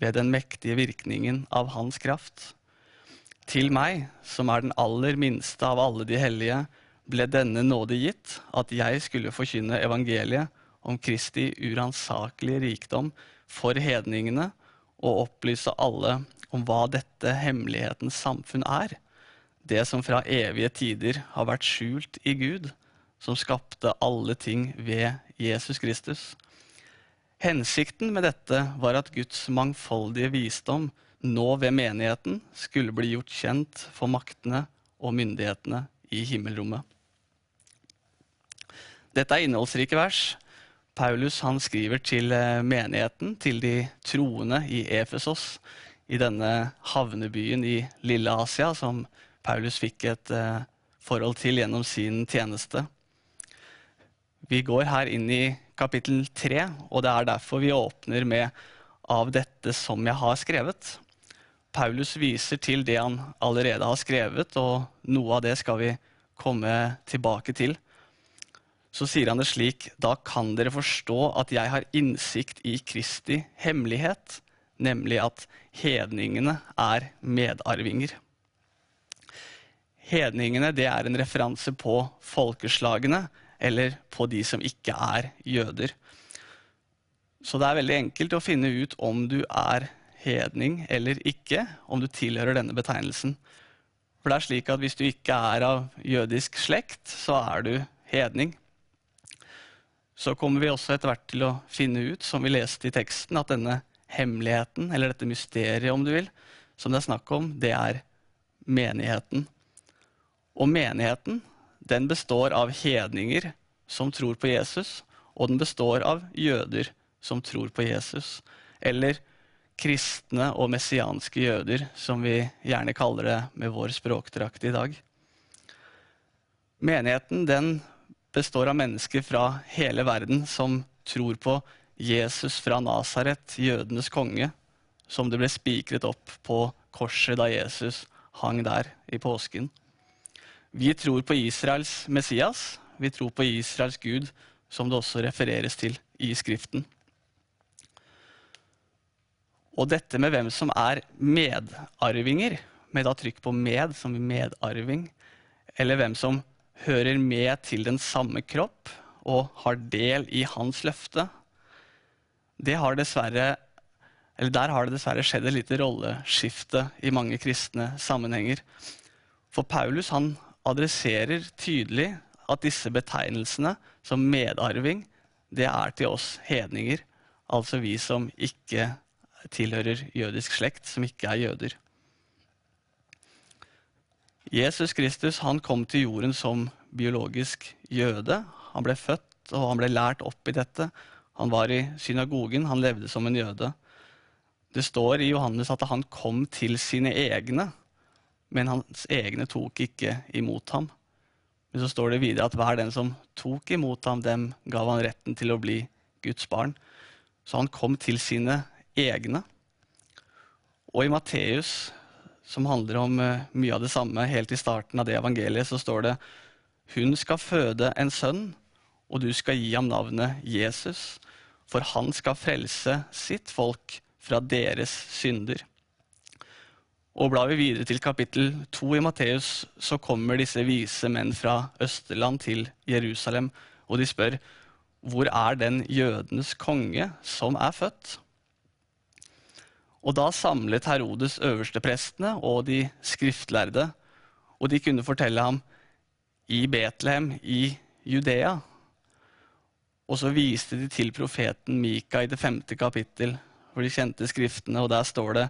ved den mektige virkningen av Hans kraft. Til meg, som er den aller minste av alle de hellige, ble denne nåde gitt, at jeg skulle forkynne evangeliet om Kristi uransakelige rikdom for hedningene og opplyse alle om hva dette hemmelighetens samfunn er, det som fra evige tider har vært skjult i Gud, som skapte alle ting ved Jesus Kristus. Hensikten med dette var at Guds mangfoldige visdom nå ved menigheten skulle bli gjort kjent for maktene og myndighetene i himmelrommet. Dette er innholdsrike vers. Paulus skriver til eh, menigheten, til de troende i Efesos, i denne havnebyen i Lille Asia, som Paulus fikk et eh, forhold til gjennom sin tjeneste. Vi går her inn i kapittel 3, og det er derfor vi åpner med 'av dette som jeg har skrevet'. Paulus viser til det han allerede har skrevet, og noe av det skal vi komme tilbake til. Så sier han det slik, da kan dere forstå at jeg har innsikt i Kristi hemmelighet, nemlig at hedningene er medarvinger. Hedningene det er en referanse på folkeslagene, eller på de som ikke er jøder. Så det er veldig enkelt å finne ut om du er hedning eller ikke, om du tilhører denne betegnelsen. For det er slik at hvis du ikke er av jødisk slekt, så er du hedning. Så kommer vi også etter hvert til å finne ut, som vi leste i teksten, at denne hemmeligheten, eller dette mysteriet om du vil, som det er snakk om, det er menigheten. Og menigheten, den består av hedninger som tror på Jesus, og den består av jøder som tror på Jesus. Eller kristne og messianske jøder, som vi gjerne kaller det med vår språkdrakt i dag. Menigheten den består av mennesker fra hele verden som tror på Jesus fra Nasaret, jødenes konge, som det ble spikret opp på korset da Jesus hang der i påsken. Vi tror på Israels Messias, vi tror på Israels Gud, som det også refereres til i Skriften. Og dette med hvem som er medarvinger, med da trykk på med som medarving, eller hvem som hører med til den samme kropp og har del i hans løfte, har dessverre, der har det dessverre skjedd et lite rolleskifte i mange kristne sammenhenger. For Paulus han adresserer tydelig at disse betegnelsene som medarving, det er til oss hedninger, altså vi som ikke tilhører jødisk slekt, som ikke er jøder. Jesus Kristus han kom til jorden som biologisk jøde. Han ble født og han ble lært opp i dette. Han var i synagogen, han levde som en jøde. Det står i Johannes at han kom til sine egne, men hans egne tok ikke imot ham. Men så står det videre at hver den som tok imot ham, dem gav han retten til å bli Guds barn. Så han kom til sine egne. Og i Matteus, som handler om eh, mye av det samme, helt i starten av det evangeliet, så står det Hun skal føde en sønn, og du skal gi ham navnet Jesus, for han skal frelse sitt folk fra deres synder. Og blar vi videre til kapittel to i Matteus, så kommer disse vise menn fra Østerland til Jerusalem, og de spør hvor er den jødenes konge som er født? Og da samlet Herodes øversteprestene og de skriftlærde, og de kunne fortelle ham i Betlehem i Judea. Og så viste de til profeten Mika i det femte kapittel, hvor de kjente skriftene, og der står det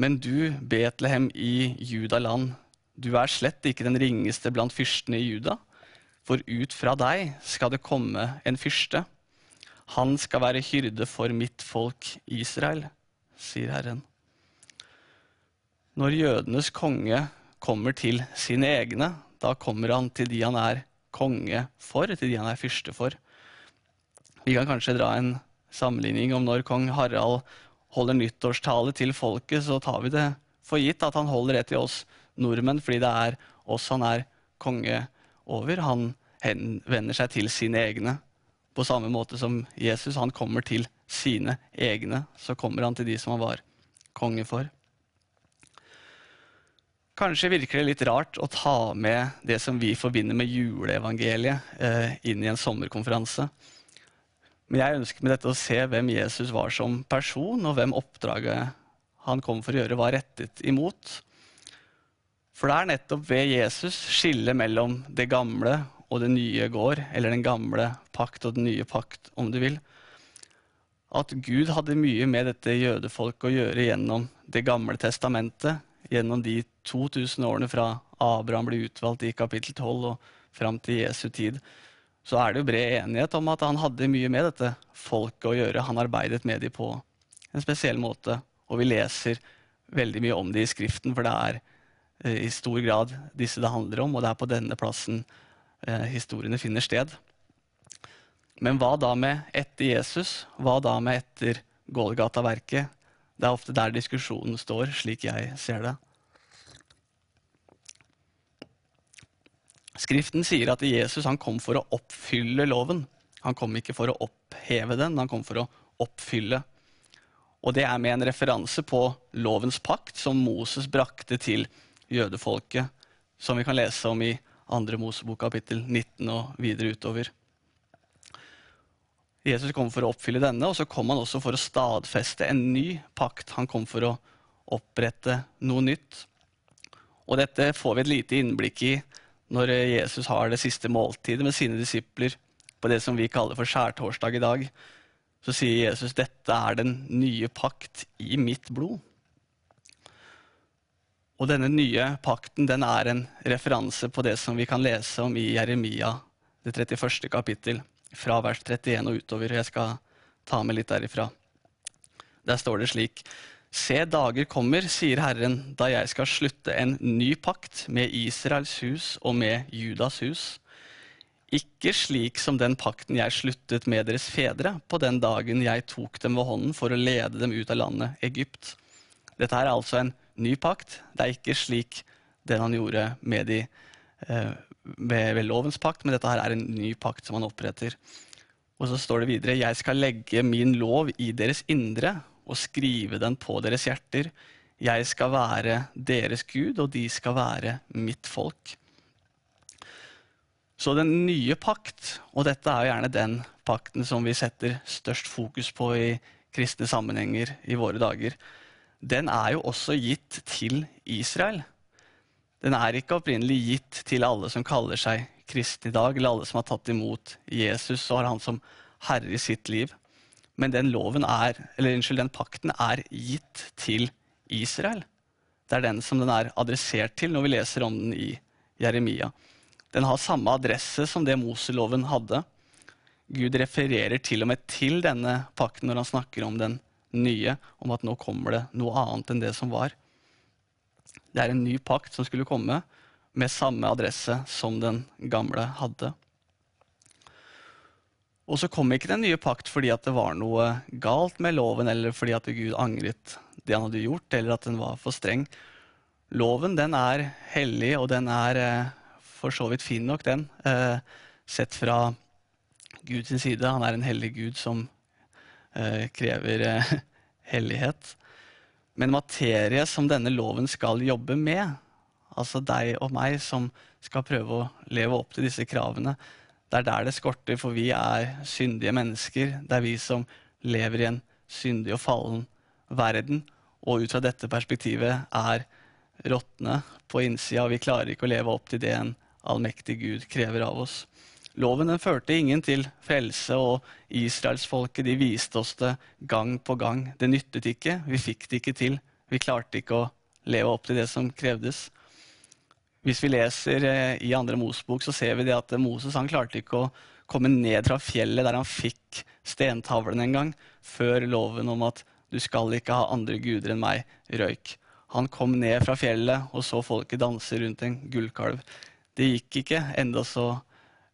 Men du, Betlehem i Judaland, du er slett ikke den ringeste blant fyrstene i Juda, for ut fra deg skal det komme en fyrste. Han skal være hyrde for mitt folk Israel, sier Herren. Når jødenes konge kommer til sine egne, da kommer han til de han er konge for, til de han er fyrste for. Vi kan kanskje dra en sammenligning om når kong Harald holder nyttårstale til folket, så tar vi det for gitt at han holder det til oss nordmenn, fordi det er oss han er konge over. Han henvender seg til sine egne. På samme måte som Jesus han kommer til sine egne, så kommer han til de som han var konge for. Kanskje virker det litt rart å ta med det som vi forbinder med juleevangeliet, eh, inn i en sommerkonferanse. Men jeg ønsker med dette å se hvem Jesus var som person, og hvem oppdraget han kom for å gjøre, var rettet imot. For det er nettopp ved Jesus skillet mellom det gamle og det nye går, eller den gamle pakt og den nye pakt, om du vil. At Gud hadde mye med dette jødefolket å gjøre gjennom Det gamle testamentet, gjennom de 2000 årene fra Abraham ble utvalgt i kapittel 12 og fram til Jesu tid, så er det jo bred enighet om at han hadde mye med dette folket å gjøre. Han arbeidet med dem på en spesiell måte, og vi leser veldig mye om det i Skriften, for det er eh, i stor grad disse det handler om, og det er på denne plassen eh, historiene finner sted. Men hva da med etter Jesus? Hva da med etter Golgata-verket? Det er ofte der diskusjonen står, slik jeg ser det. Skriften sier at Jesus kom for å oppfylle loven. Han kom ikke for å oppheve den, han kom for å oppfylle. Og det er med en referanse på lovens pakt som Moses brakte til jødefolket, som vi kan lese om i 2. Mosebok kapittel 19 og videre utover. Jesus kom for å oppfylle denne, og så kom han også for å stadfeste en ny pakt. Han kom for å opprette noe nytt. Og dette får vi et lite innblikk i når Jesus har det siste måltidet med sine disipler på det som vi kaller for skjærtorsdag i dag. Så sier Jesus dette er den nye pakt i mitt blod. Og denne nye pakten den er en referanse på det som vi kan lese om i Jeremia det 31. kapittel, fra vers 31 og utover. Jeg skal ta med litt derifra. Der står det slik Se, dager kommer, sier Herren, da jeg skal slutte en ny pakt med Israels hus og med Judas hus. Ikke slik som den pakten jeg sluttet med deres fedre på den dagen jeg tok dem ved hånden for å lede dem ut av landet Egypt. Dette er altså en ny pakt. Det er ikke slik den han gjorde med, de, eh, med, ved lovens pakt, men dette her er en ny pakt som han oppretter. Og så står det videre Jeg skal legge min lov i deres indre og skrive den på deres hjerter. Jeg skal være deres Gud, og de skal være mitt folk. Så den nye pakt, og dette er jo gjerne den pakten som vi setter størst fokus på i kristne sammenhenger i våre dager, den er jo også gitt til Israel. Den er ikke opprinnelig gitt til alle som kaller seg kristne i dag, eller alle som har tatt imot Jesus og har han som herre i sitt liv. Men den loven er, eller unnskyld, den pakten er gitt til Israel. Det er den som den er adressert til når vi leser om den i Jeremia. Den har samme adresse som det Moseloven hadde. Gud refererer til og med til denne pakten når han snakker om den nye, om at nå kommer det noe annet enn det som var. Det er en ny pakt som skulle komme, med samme adresse som den gamle hadde. Og så kom ikke den nye pakt fordi at det var noe galt med loven, eller fordi at Gud angret det han hadde gjort, eller at den var for streng. Loven den er hellig, og den er eh, for så vidt fin nok, den. Eh, sett fra Guds side. Han er en hellig Gud som eh, krever [laughs] hellighet. Men materie som denne loven skal jobbe med, altså deg og meg som skal prøve å leve opp til disse kravene, det er der det skorter, for vi er syndige mennesker. Det er vi som lever i en syndig og fallen verden, og ut fra dette perspektivet er råtne på innsida, og vi klarer ikke å leve opp til det en allmektig Gud krever av oss. Loven den førte ingen til frelse, og israelsfolket de viste oss det gang på gang. Det nyttet ikke, vi fikk det ikke til. Vi klarte ikke å leve opp til det som krevdes. Hvis vi leser eh, i andre Mosebok, så ser vi det at Moses han klarte ikke å komme ned fra fjellet der han fikk stentavlen en gang, før loven om at du skal ikke ha andre guder enn meg, røyk. Han kom ned fra fjellet og så folket danse rundt en gullkalv. Det gikk ikke, enda så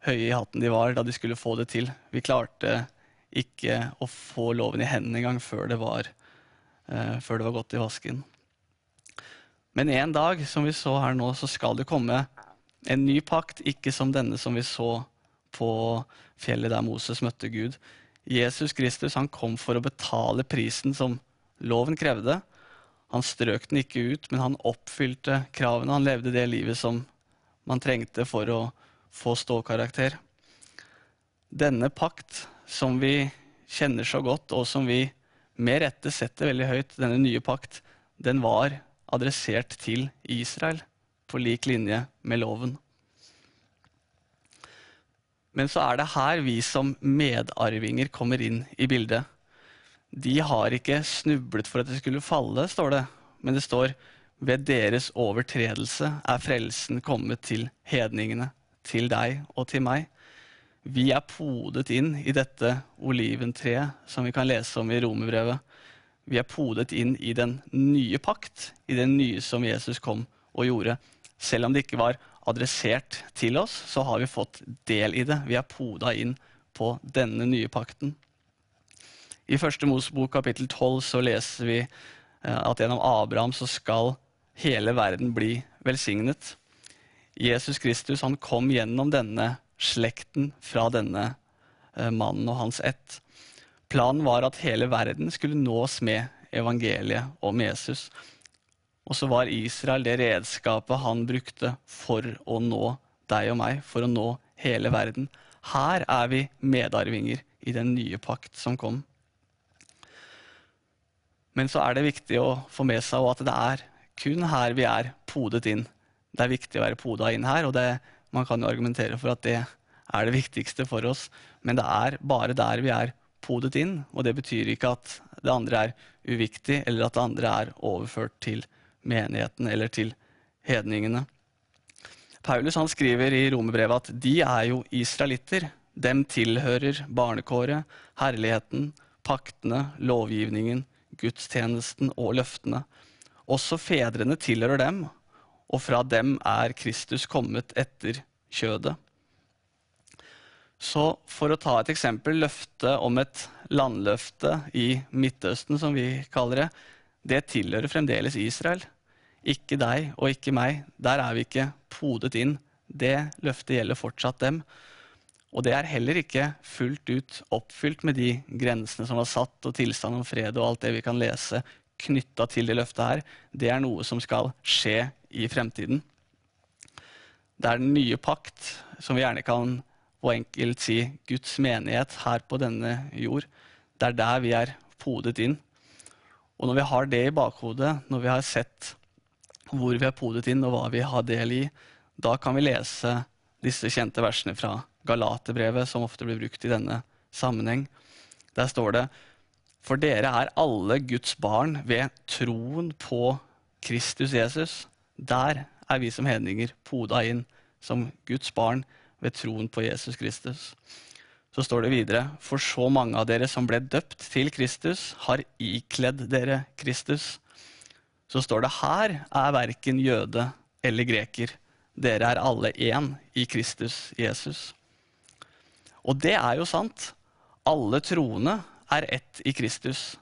høye i hatten de var da de skulle få det til. Vi klarte ikke å få loven i hendene engang før, det var, uh, før det var gått i vasken. Men en dag, som vi så her nå, så skal det komme en ny pakt, ikke som denne som vi så på fjellet der Moses møtte Gud. Jesus Kristus han kom for å betale prisen som loven krevde. Han strøk den ikke ut, men han oppfylte kravene. Han levde det livet som man trengte for å få ståkarakter. Denne pakt, som vi kjenner så godt, og som vi med rette setter veldig høyt, denne nye pakt, den var adressert til Israel på lik linje med loven. Men så er det her vi som medarvinger kommer inn i bildet. De har ikke snublet for at det skulle falle, står det, men det står ved deres overtredelse er frelsen kommet til hedningene, til deg og til meg. Vi er podet inn i dette oliventreet som vi kan lese om i romerbrevet. Vi er podet inn i den nye pakt, i det nye som Jesus kom og gjorde. Selv om det ikke var adressert til oss, så har vi fått del i det. Vi er poda inn på denne nye pakten. I første Mosebok kapittel 12 så leser vi eh, at gjennom Abraham så skal hele verden bli velsignet. Jesus Kristus han kom gjennom denne slekten fra denne eh, mannen og hans ett. Planen var at hele verden skulle nås med evangeliet om Jesus. Og så var Israel det redskapet han brukte for å nå deg og meg, for å nå hele verden. Her er vi medarvinger i den nye pakt som kom. Men så er det viktig å få med seg at det er kun her vi er podet inn. Det er viktig å være poda inn her, og det, man kan jo argumentere for at det er det viktigste for oss. Men det er bare der vi er podet inn, og det betyr ikke at det andre er uviktig, eller at det andre er overført til menigheten eller til hedningene. Paulus han skriver i romerbrevet at de er jo israelitter. Dem tilhører barnekåret, herligheten, paktene, lovgivningen, gudstjenesten og løftene. Også fedrene tilhører dem, og fra dem er Kristus kommet etter kjødet. Så for å ta et eksempel, løftet om et landløfte i Midtøsten, som vi kaller det, det tilhører fremdeles Israel. Ikke deg og ikke meg. Der er vi ikke podet inn. Det løftet gjelder fortsatt dem. Og det er heller ikke fullt ut oppfylt med de grensene som var satt, og tilstand om fred og alt det vi kan lese knytta til det løftet her. Det er noe som skal skje i fremtiden. Det er den nye pakt, som vi gjerne kan på enkelt si Guds menighet her på denne jord. Det er der vi er podet inn. Og når vi har det i bakhodet, når vi har sett hvor vi er podet inn, og hva vi har del i, da kan vi lese disse kjente versene fra Galaterbrevet, som ofte blir brukt i denne sammenheng. Der står det For dere er alle Guds barn ved troen på Kristus Jesus. Der er vi som hedninger poda inn som Guds barn ved troen på Jesus Kristus. Så står det videre, for så mange av dere som ble døpt til Kristus, har ikledd dere Kristus. Så står det her er verken jøde eller greker. Dere er alle én i Kristus Jesus. Og det er jo sant. Alle troende er ett i Kristus.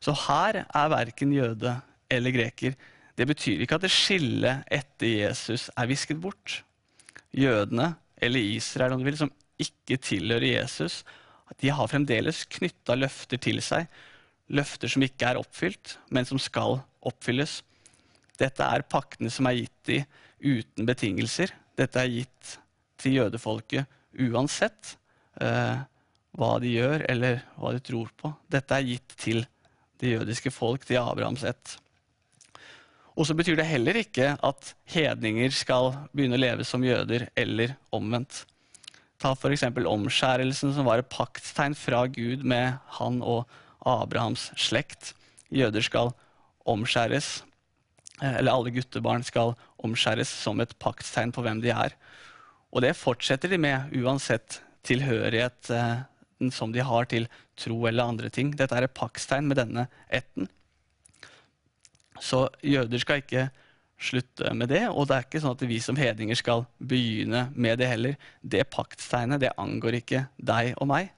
Så her er verken jøde eller greker. Det betyr ikke at det skillet etter Jesus er visket bort. Jødene, eller Israel om du vil, som ikke tilhører Jesus, de har fremdeles knytta løfter til seg. Løfter som ikke er oppfylt, men som skal oppfylles. Dette er paktene som er gitt de uten betingelser. Dette er gitt til jødefolket uansett eh, hva de gjør eller hva de tror på. Dette er gitt til det jødiske folk, til Abrahams ett. Og så betyr det heller ikke at hedninger skal begynne å leve som jøder, eller omvendt. Ta f.eks. omskjærelsen, som var et paktstegn fra Gud med han og Abrahams slekt. Jøder skal omskjæres, eh, eller alle guttebarn skal omskjæres som et paktstegn på hvem de er. Og det fortsetter de med uansett tilhørighet eh, som de har til tro eller andre ting. Dette er et paktstegn med denne ætten. Så jøder skal ikke slutte med det, og det er ikke sånn at vi som hedninger skal begynne med det heller. Det paktstegnet det angår ikke deg og meg.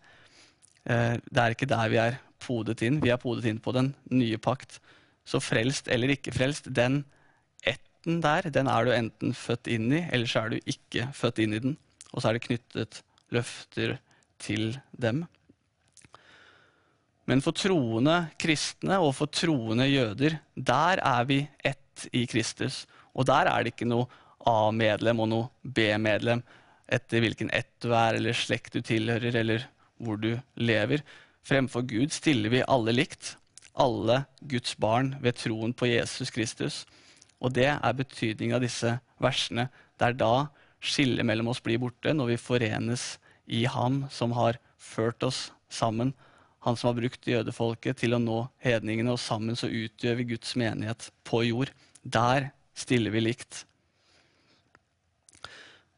Eh, Det er ikke der vi er podet inn. Vi er podet inn på den nye pakt. Så frelst eller ikke frelst, den etten der, den er du enten født inn i, eller så er du ikke født inn i den. Og så er det knyttet løfter til dem. Men for troende kristne og for troende jøder, der er vi ett i Kristus. Og der er det ikke noe A-medlem og noe B-medlem etter hvilken ett du er, eller slekt du tilhører, eller hvor du lever. Fremfor Gud stiller vi alle likt. Alle Guds barn ved troen på Jesus Kristus. Og det er betydningen av disse versene. Det er da skillet mellom oss blir borte, når vi forenes i Ham som har ført oss sammen. Han som har brukt jødefolket til å nå hedningene, og sammen så utgjør vi Guds menighet på jord. Der stiller vi likt.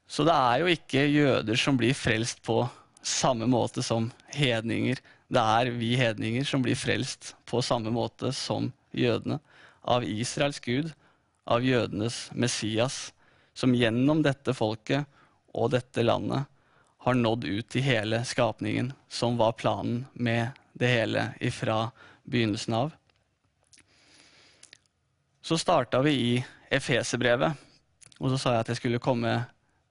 Så det er jo ikke jøder som blir frelst på samme måte som hedninger. Det er vi hedninger som blir frelst på samme måte som jødene. Av Israels Gud, av jødenes Messias, som gjennom dette folket og dette landet har nådd ut i hele skapningen, som var planen med det hele ifra begynnelsen av. Så starta vi i Efeserbrevet, og så sa jeg at jeg skulle komme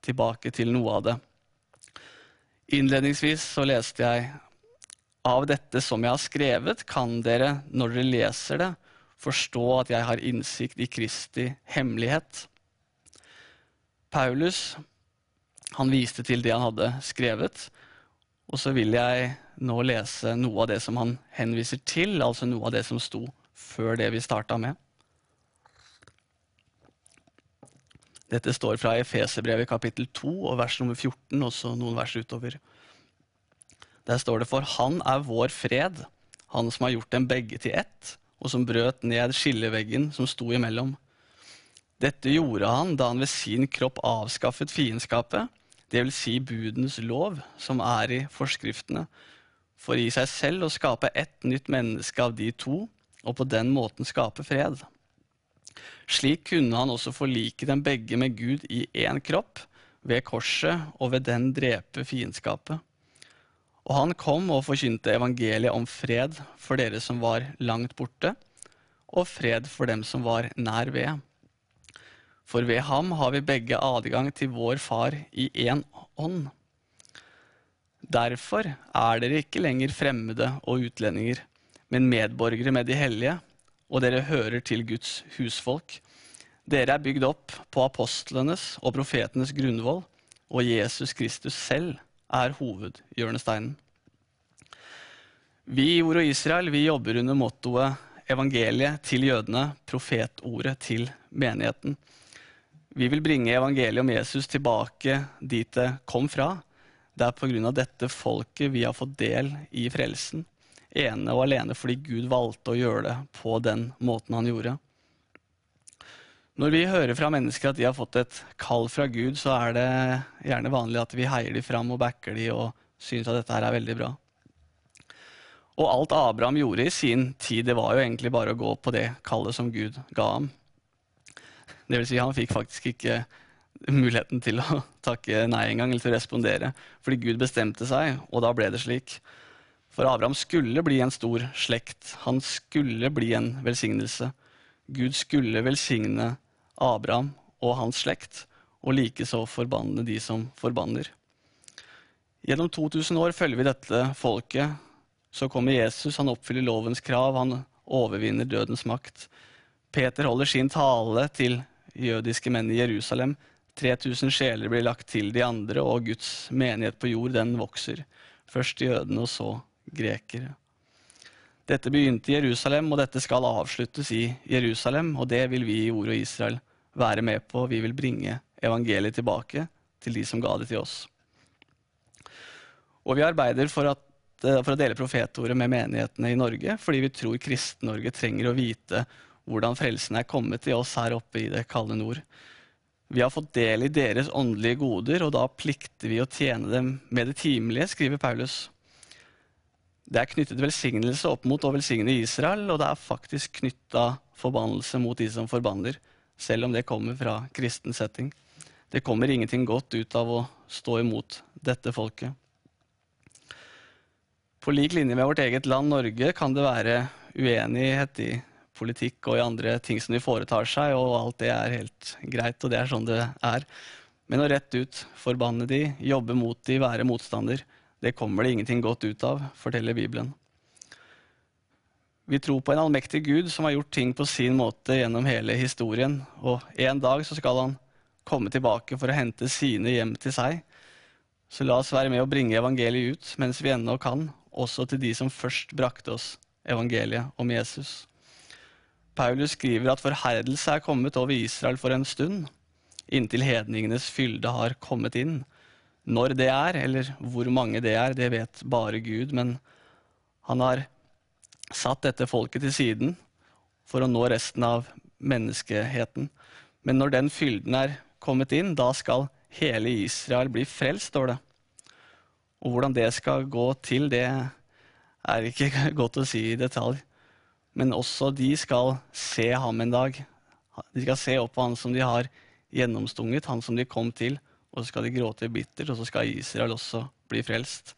tilbake til noe av det. Innledningsvis så leste jeg av dette som jeg har skrevet, kan dere, når dere leser det, forstå at jeg har innsikt i Kristi hemmelighet. Paulus han viste til det han hadde skrevet, og så vil jeg nå lese noe av det som han henviser til, altså noe av det som sto før det vi starta med. Dette står fra Efeserbrevet kapittel 2 og vers nummer 14, også noen vers utover. Der står det for Han er vår fred, Han som har gjort dem begge til ett, og som brøt ned skilleveggen som sto imellom. Dette gjorde han da han ved sin kropp avskaffet fiendskapet, dvs. Si budens lov, som er i forskriftene, for i seg selv å skape ett nytt menneske av de to, og på den måten skape fred. Slik kunne han også forlike dem begge med Gud i én kropp, ved korset, og ved den drepe fiendskapet. Og han kom og forkynte evangeliet om fred for dere som var langt borte, og fred for dem som var nær ved. For ved ham har vi begge adgang til vår Far i én ånd. Derfor er dere ikke lenger fremmede og utlendinger, men medborgere med de hellige, og dere hører til Guds husfolk. Dere er bygd opp på apostlenes og profetenes grunnvoll, og Jesus Kristus selv er hovedhjørnesteinen. Vi i Ord og Israel vi jobber under mottoet evangeliet til jødene, profetordet til menigheten. Vi vil bringe evangeliet om Jesus tilbake dit det kom fra. Det er pga. dette folket vi har fått del i frelsen, ene og alene fordi Gud valgte å gjøre det på den måten han gjorde. Når vi hører fra mennesker at de har fått et kall fra Gud, så er det gjerne vanlig at vi heier de fram og backer de og synes at dette her er veldig bra. Og alt Abraham gjorde i sin tid, det var jo egentlig bare å gå på det kallet som Gud ga ham. Det vil si, han fikk faktisk ikke muligheten til å takke nei engang, eller til å respondere, fordi Gud bestemte seg, og da ble det slik. For Abraham skulle bli en stor slekt. Han skulle bli en velsignelse. Gud skulle velsigne Abraham og hans slekt, og likeså forbanne de som forbanner. Gjennom 2000 år følger vi dette folket. Så kommer Jesus, han oppfyller lovens krav, han overvinner dødens makt. Peter holder sin tale til jødiske menn i Jerusalem. 3000 sjeler blir lagt til de andre, og Guds menighet på jord den vokser. Først jødene, og så grekere. Dette begynte i Jerusalem, og dette skal avsluttes i Jerusalem. Og det vil vi i Ord og Israel være med på. Vi vil bringe evangeliet tilbake til de som ga det til oss. Og vi arbeider for, at, eh, for å dele profetordet med menighetene i Norge, fordi vi tror Kristen-Norge trenger å vite hvordan frelsen er kommet til oss her oppe i det kalde nord. Vi har fått del i deres åndelige goder, og da plikter vi å tjene dem med det timelige, skriver Paulus. Det er knyttet velsignelse opp mot å velsigne Israel, og det er faktisk knytta forbannelse mot de som forbanner, selv om det kommer fra kristen setting. Det kommer ingenting godt ut av å stå imot dette folket. På lik linje med vårt eget land Norge kan det være uenighet i politikk og i andre ting som de foretar seg, og alt det er helt greit, og det er sånn det er. Men å rett ut forbanne de, jobbe mot de, være motstander, det kommer det ingenting godt ut av, forteller Bibelen. Vi tror på en allmektig Gud som har gjort ting på sin måte gjennom hele historien, og en dag så skal han komme tilbake for å hente sine hjem til seg. Så la oss være med å bringe evangeliet ut mens vi ennå kan, også til de som først brakte oss evangeliet om Jesus. Paulus skriver at forherdelse er kommet over Israel for en stund, inntil hedningenes fylde har kommet inn. Når det er, eller hvor mange det er, det vet bare Gud, men han har satt dette folket til siden for å nå resten av menneskeheten. Men når den fylden er kommet inn, da skal hele Israel bli frelst, står det. Og hvordan det skal gå til, det er ikke [laughs] godt å si i detalj. Men også de skal se ham en dag. De skal se opp på han som de har gjennomstunget, han som de kom til, og så skal de gråte bittert, og så skal Israel også bli frelst.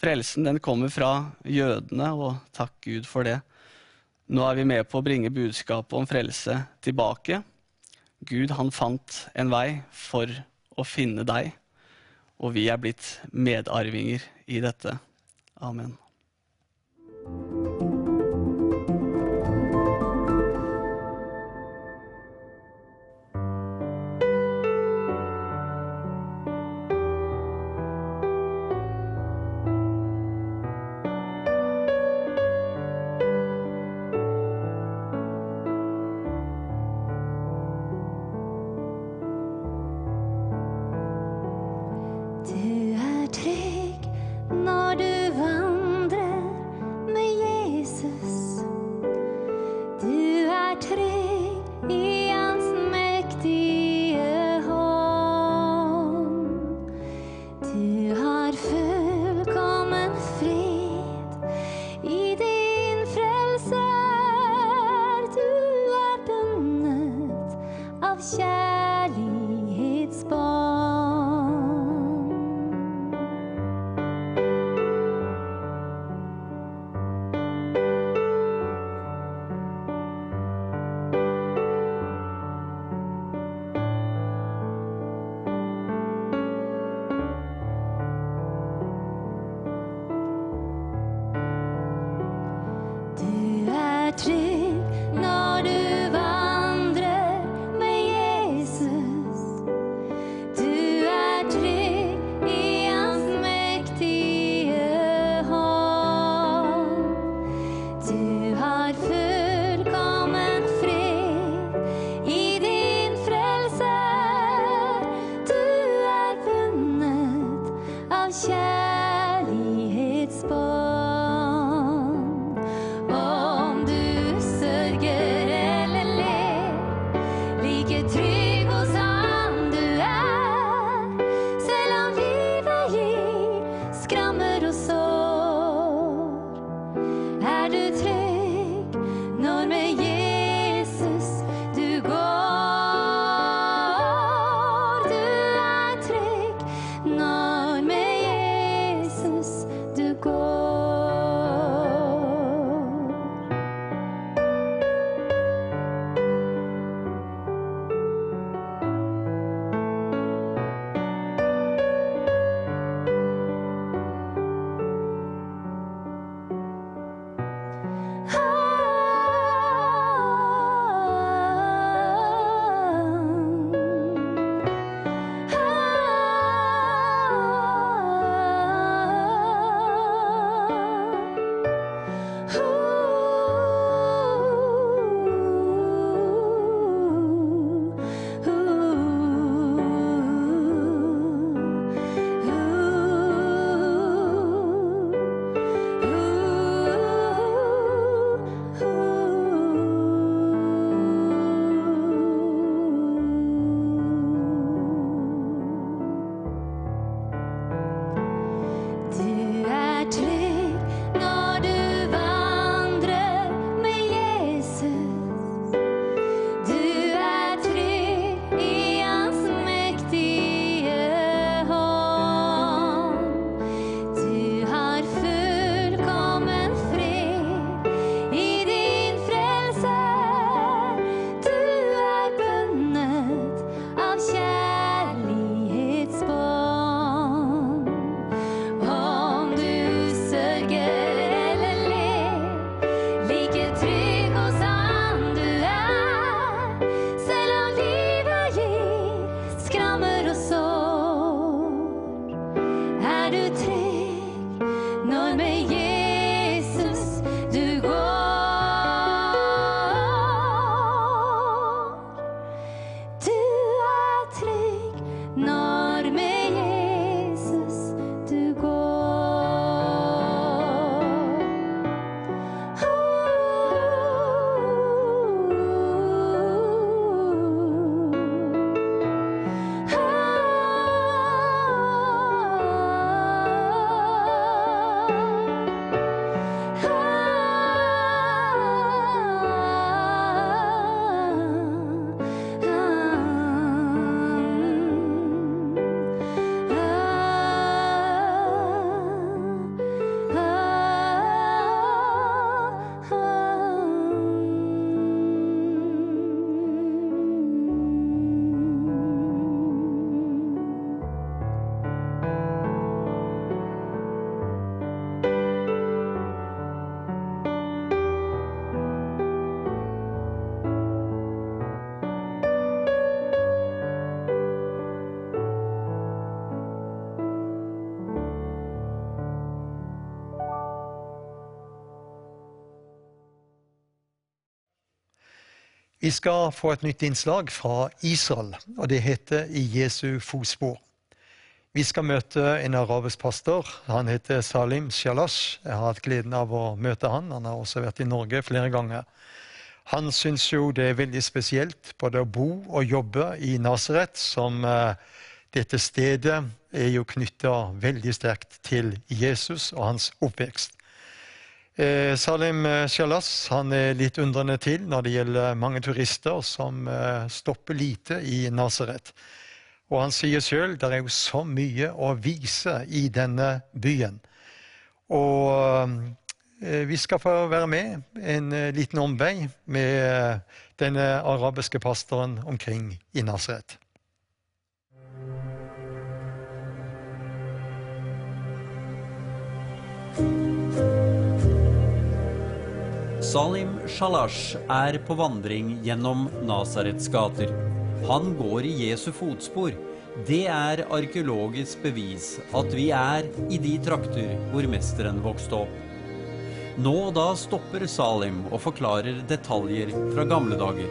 Frelsen den kommer fra jødene, og takk Gud for det. Nå er vi med på å bringe budskapet om frelse tilbake. Gud han fant en vei for å finne deg, og vi er blitt medarvinger i dette. Amen. Vi skal få et nytt innslag fra Israel, og det heter I Jesu fotspor. Vi skal møte en arabisk pastor. Han heter Salim Shalash. Jeg har hatt gleden av å møte han. Han har også vært i Norge flere ganger. Han syns jo det er veldig spesielt både å bo og jobbe i Nasaret, som eh, dette stedet er jo knytta veldig sterkt til Jesus og hans oppvekst. Eh, Salim Shalas han er litt undrende til når det gjelder mange turister som eh, stopper lite i Nasaret. Og han sier sjøl det er jo så mye å vise i denne byen. Og eh, vi skal få være med en eh, liten omvei med eh, denne arabiske pastoren omkring i Nasaret. Salim Shalash er på vandring gjennom Nasarets gater. Han går i Jesu fotspor. Det er arkeologisk bevis at vi er i de trakter hvor mesteren vokste opp. Nå og da stopper Salim og forklarer detaljer fra gamle dager.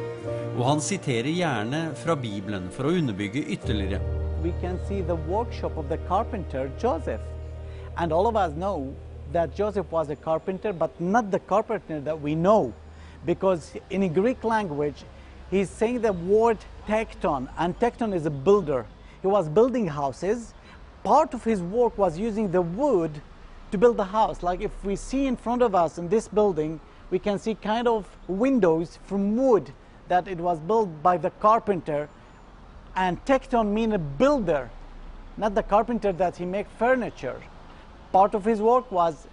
Og han siterer gjerne fra Bibelen for å underbygge ytterligere. we can see the workshop of the carpenter Joseph. And all know that Joseph was a carpenter, but not the carpenter that we know. Because in Greek language, he's saying the word tekton, and tekton is a builder. He was building houses. Part of his work was using the wood to build the house. Like if we see in front of us in this building, we can see kind of windows from wood that it was built by the carpenter and tekton mean a builder, not the carpenter that he make furniture. Part of his work was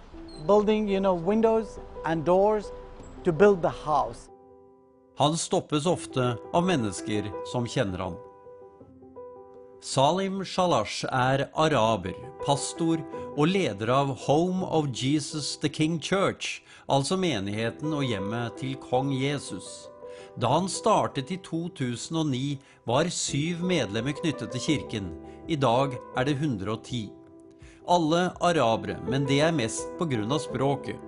building, you know, windows and doors to build the house. Han stoppes ofte av mennesker som kjenner ham. Salim Shalash er araber, pastor og leder av Home of Jesus the King Church, altså menigheten og hjemmet til kong Jesus. Da han startet i 2009, var syv medlemmer knyttet til kirken. I dag er det 110. Alle arabere, men det er mest pga. språket.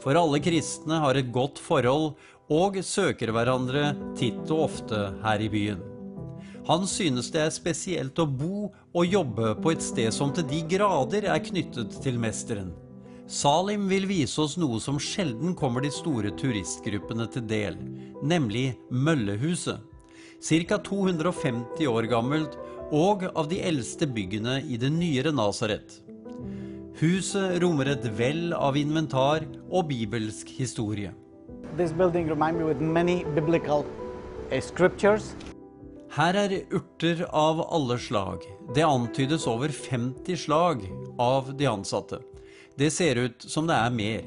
For alle kristne har et godt forhold og søker hverandre titt og ofte her i byen. Han synes det er spesielt å bo og jobbe på et sted som til de grader er knyttet til mesteren. Salim vil vise oss noe som sjelden kommer de store turistgruppene til del, nemlig Møllehuset. Ca. 250 år gammelt og av de eldste byggene i det nyere Nasaret. Huset rommer et vell av inventar og bibelsk historie. This building reminds me with many biblical scriptures. Her er urter av alle slag. Det antydes over 50 slag av de ansatte. Det ser ut som det er mer.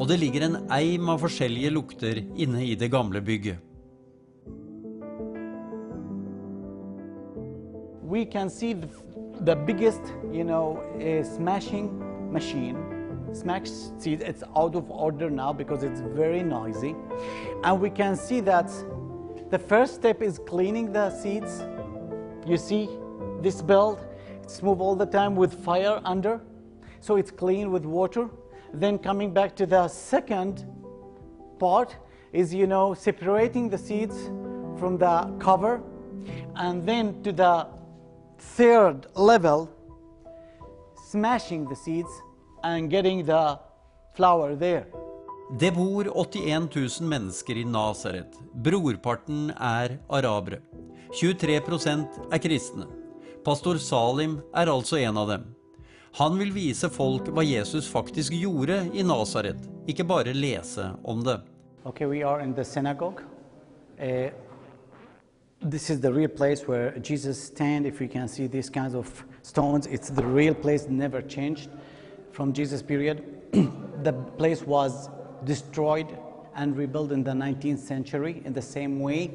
Og det ligger en eim av forskjellige lukter inne i det gamle bygget. we can see the, the biggest, you know, smashing machine. Smash seed, it's out of order now because it's very noisy. And we can see that the first step is cleaning the seeds. You see this belt, it's moved all the time with fire under. So it's clean with water. Then coming back to the second part is, you know, separating the seeds from the cover. And then to the third level, smashing the seeds and getting the flower there. Det bor 81 000 mennesker i Nasaret. Brorparten er arabere. 23% er kristne. Pastor Salim er altså en av dem. Han vil vise folk hva Jesus faktisk gjorde i Nasaret, ikke bare lese om det. Okay, we are in the synagogue. Uh, this is the real place where Jesus stand. If you can see these kinds of stones, it's the real place, never changed from Jesus' period. [clears throat] the place was destroyed and rebuilt in the 19th century in the same way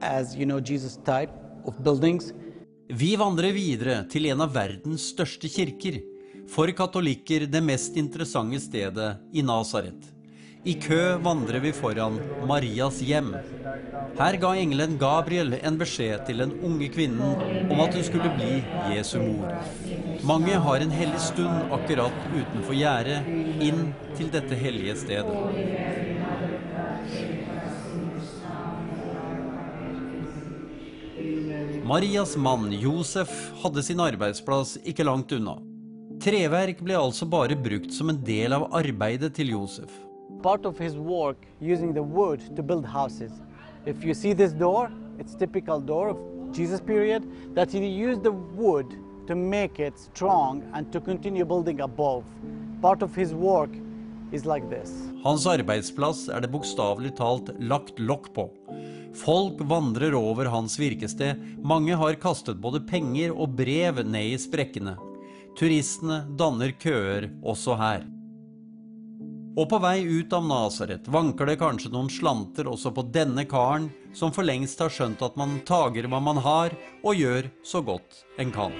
as you know Jesus' type of buildings. Vi vandrer videre til en av verdens største kirker. For katolikker det mest interessante stedet i Nasaret. I kø vandrer vi foran Marias hjem. Her ga engelen Gabriel en beskjed til den unge kvinnen om at hun skulle bli Jesu mor. Mange har en hellig stund akkurat utenfor gjerdet inn til dette hellige stedet. Marias mann Josef hadde sin arbeidsplass ikke langt unna. Treverk ble altså bare brukt som en del av arbeidet til Josef. Part of his work using the wood to build houses. If you see this door, it's typical door of Jesus period that he used the wood to make it strong and to continue building above. Part of his work is like this. Hans arbeidsplass er det bokstavelig talt lagt lokk på. Folk vandrer over hans virkested, mange har kastet både penger og brev ned i sprekkene. Turistene danner køer også her. Og på vei ut av Nasaret vanker det kanskje noen slanter også på denne karen, som for lengst har skjønt at man tager hva man har, og gjør så godt en kan.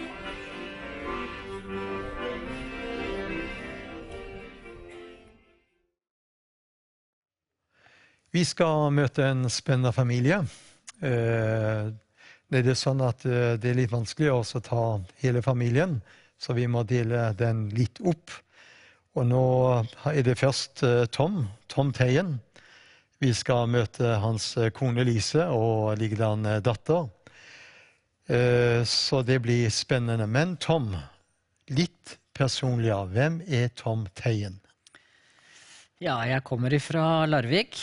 Vi skal møte en spennende familie. Eh, Det er sånn at eh, det er litt vanskelig å ta hele familien, så vi må dele den litt opp. Og nå er det først eh, Tom, Tom Teien. Vi skal møte hans eh, kone Lise og likedan datter. Eh, Så det blir spennende. Men Tom, litt personlig av. Hvem er Tom Teien? Ja, jeg kommer ifra Larvik.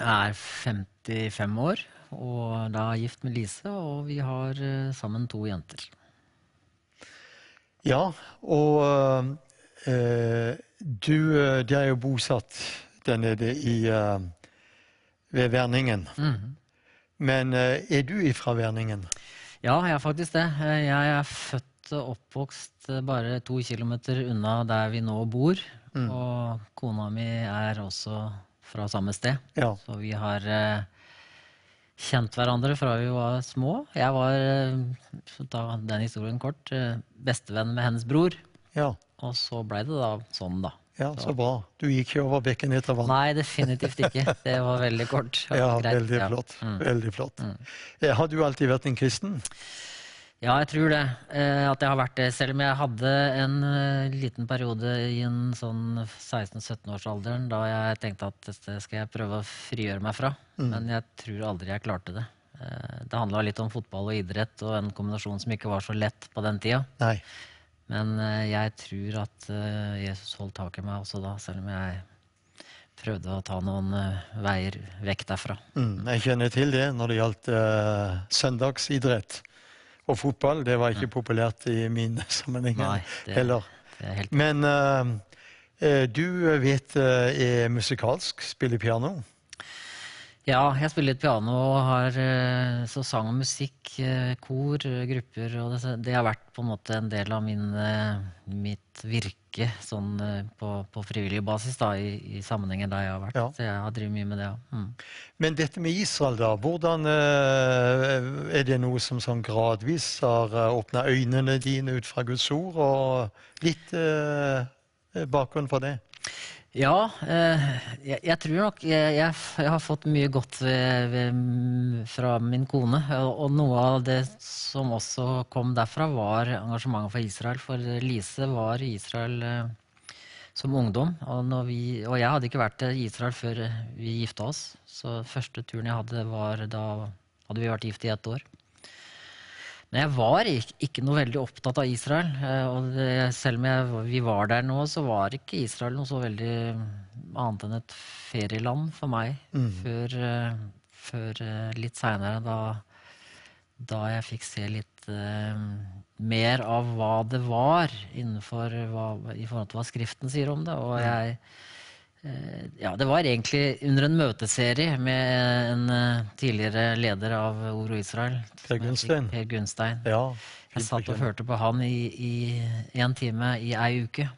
Jeg er 55 år og da gift med Lise, og vi har sammen to jenter. Ja, og du eh, de er jo bosatt der nede i eh, ved Verningen. Mm. Men eh, er du ifra Verningen? Ja, jeg er faktisk det. Eh, Jeg er født og oppvokst eh, bare to kilometer unna der vi nå bor. Mm. Og kona mi er også fra samme sted. Ja. Så vi har eh, kjent hverandre fra vi var små. Jeg var, eh, ta den historien kort, eh, bestevenn med hennes bror. Ja. Og så blei det da sånn, da. Ja, så bra. Du gikk ikke over bekken etter vann? Nei, definitivt ikke. Det var veldig kort. [laughs] Ja, greit, veldig ja. flott. Mm. Veldig flott. Eh, Har du alltid vært en kristen? Ja, jeg tror det. Eh, at jeg har vært det. Selv om jeg hadde en eh, liten periode i en sånn 16-17-årsalderen da jeg tenkte at dette skal jeg prøve å frigjøre meg fra. Mm. Men jeg tror aldri jeg klarte det. Eh, det handla litt om fotball og idrett og en kombinasjon som ikke var så lett på den tida. Nei. Men eh, jeg tror at eh, Jesus holdt tak i meg også da, selv om jeg prøvde å ta noen eh, veier vekk derfra. Mm, jeg kjenner til det når det gjaldt uh, søndagsidrett. Og fotball, det var ikke populært i min [laughs] sammenheng Nei, det- heller. det er helt Men eh, du vet uh, er musikalsk, spiller piano. Ja, jeg spiller litt piano og har eh, så sang og musikk, eh, kor, eh, grupper og det, det har vært på en måte en del av min, mitt virke sånn på, på frivillig basis da, i, i sammenhengen der jeg har vært. Ja. Så jeg har drevet mye med det, ja. Mm. Men dette med Israel, da. Hvordan Er det noe som sånn gradvis har åpna øynene dine ut fra Guds ord? Og litt eh, bakgrunn for det? Ja, eh, jeg, jeg tror nok jeg, jeg, jeg har fått mye godt ved, ved, fra min kone. Og, og noe av det som også kom derfra, var engasjementet for Israel. For Lise var i Israel eh, som ungdom. Og, vi, og jeg hadde ikke vært i Israel før vi gifta oss. Så første turen jeg hadde, var da hadde vi vært gift i ett år. Men jeg var ikke, noe veldig opptatt av Israel. eh, Og selv om jeg, vi var der nå, så var ikke Israel noe så veldig annet enn et ferieland for meg. Mm. Før, eh, før eh, litt seinere, da, da jeg fikk se litt uh, mer av hva det var innenfor hva, i forhold til hva Skriften sier om det. Og jeg Eh, Ja, det var egentlig under en møteserie med en eh, tidligere leder av Oro Israel. Per Gunstein. Per Gunstein. Ja, Jeg satt og hørte på han i, én en time i ei uke.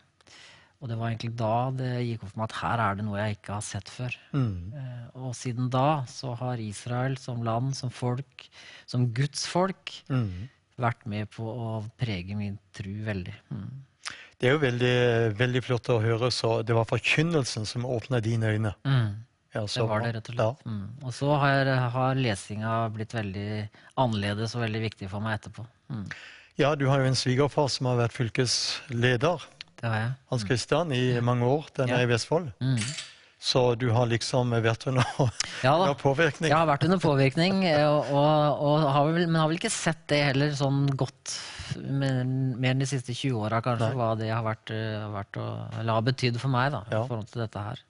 Og det var egentlig da det gikk opp for meg at her er det noe jeg ikke har sett før. Mm. Eh, Og siden da så har Israel som land, som folk, som Guds folk, Mm. vært med på å prege min tru veldig. Mm. Det er jo veldig, veldig flott å høre. Så det var forkynnelsen som åpna dine øyne. Mm. Ja, det var det, rett og slett. Mm. Og så har, har lesinga blitt veldig annerledes og veldig viktig for meg etterpå. Mm. Ja, du har jo en svigerfar som har vært fylkesleder. Det har jeg. Hans Christian i mange år, den Ja. er i Vestfold. Mm. Så du har liksom vært under, [laughs] Ja da. påvirkning? Jeg har vært under påvirkning, og, og, og har vel, men har vel ikke sett det heller sånn godt mer enn de siste 20 åra, kanskje, Nei. hva det har vært, eh, vært å, eller har betydd for meg da, i forhold til dette her.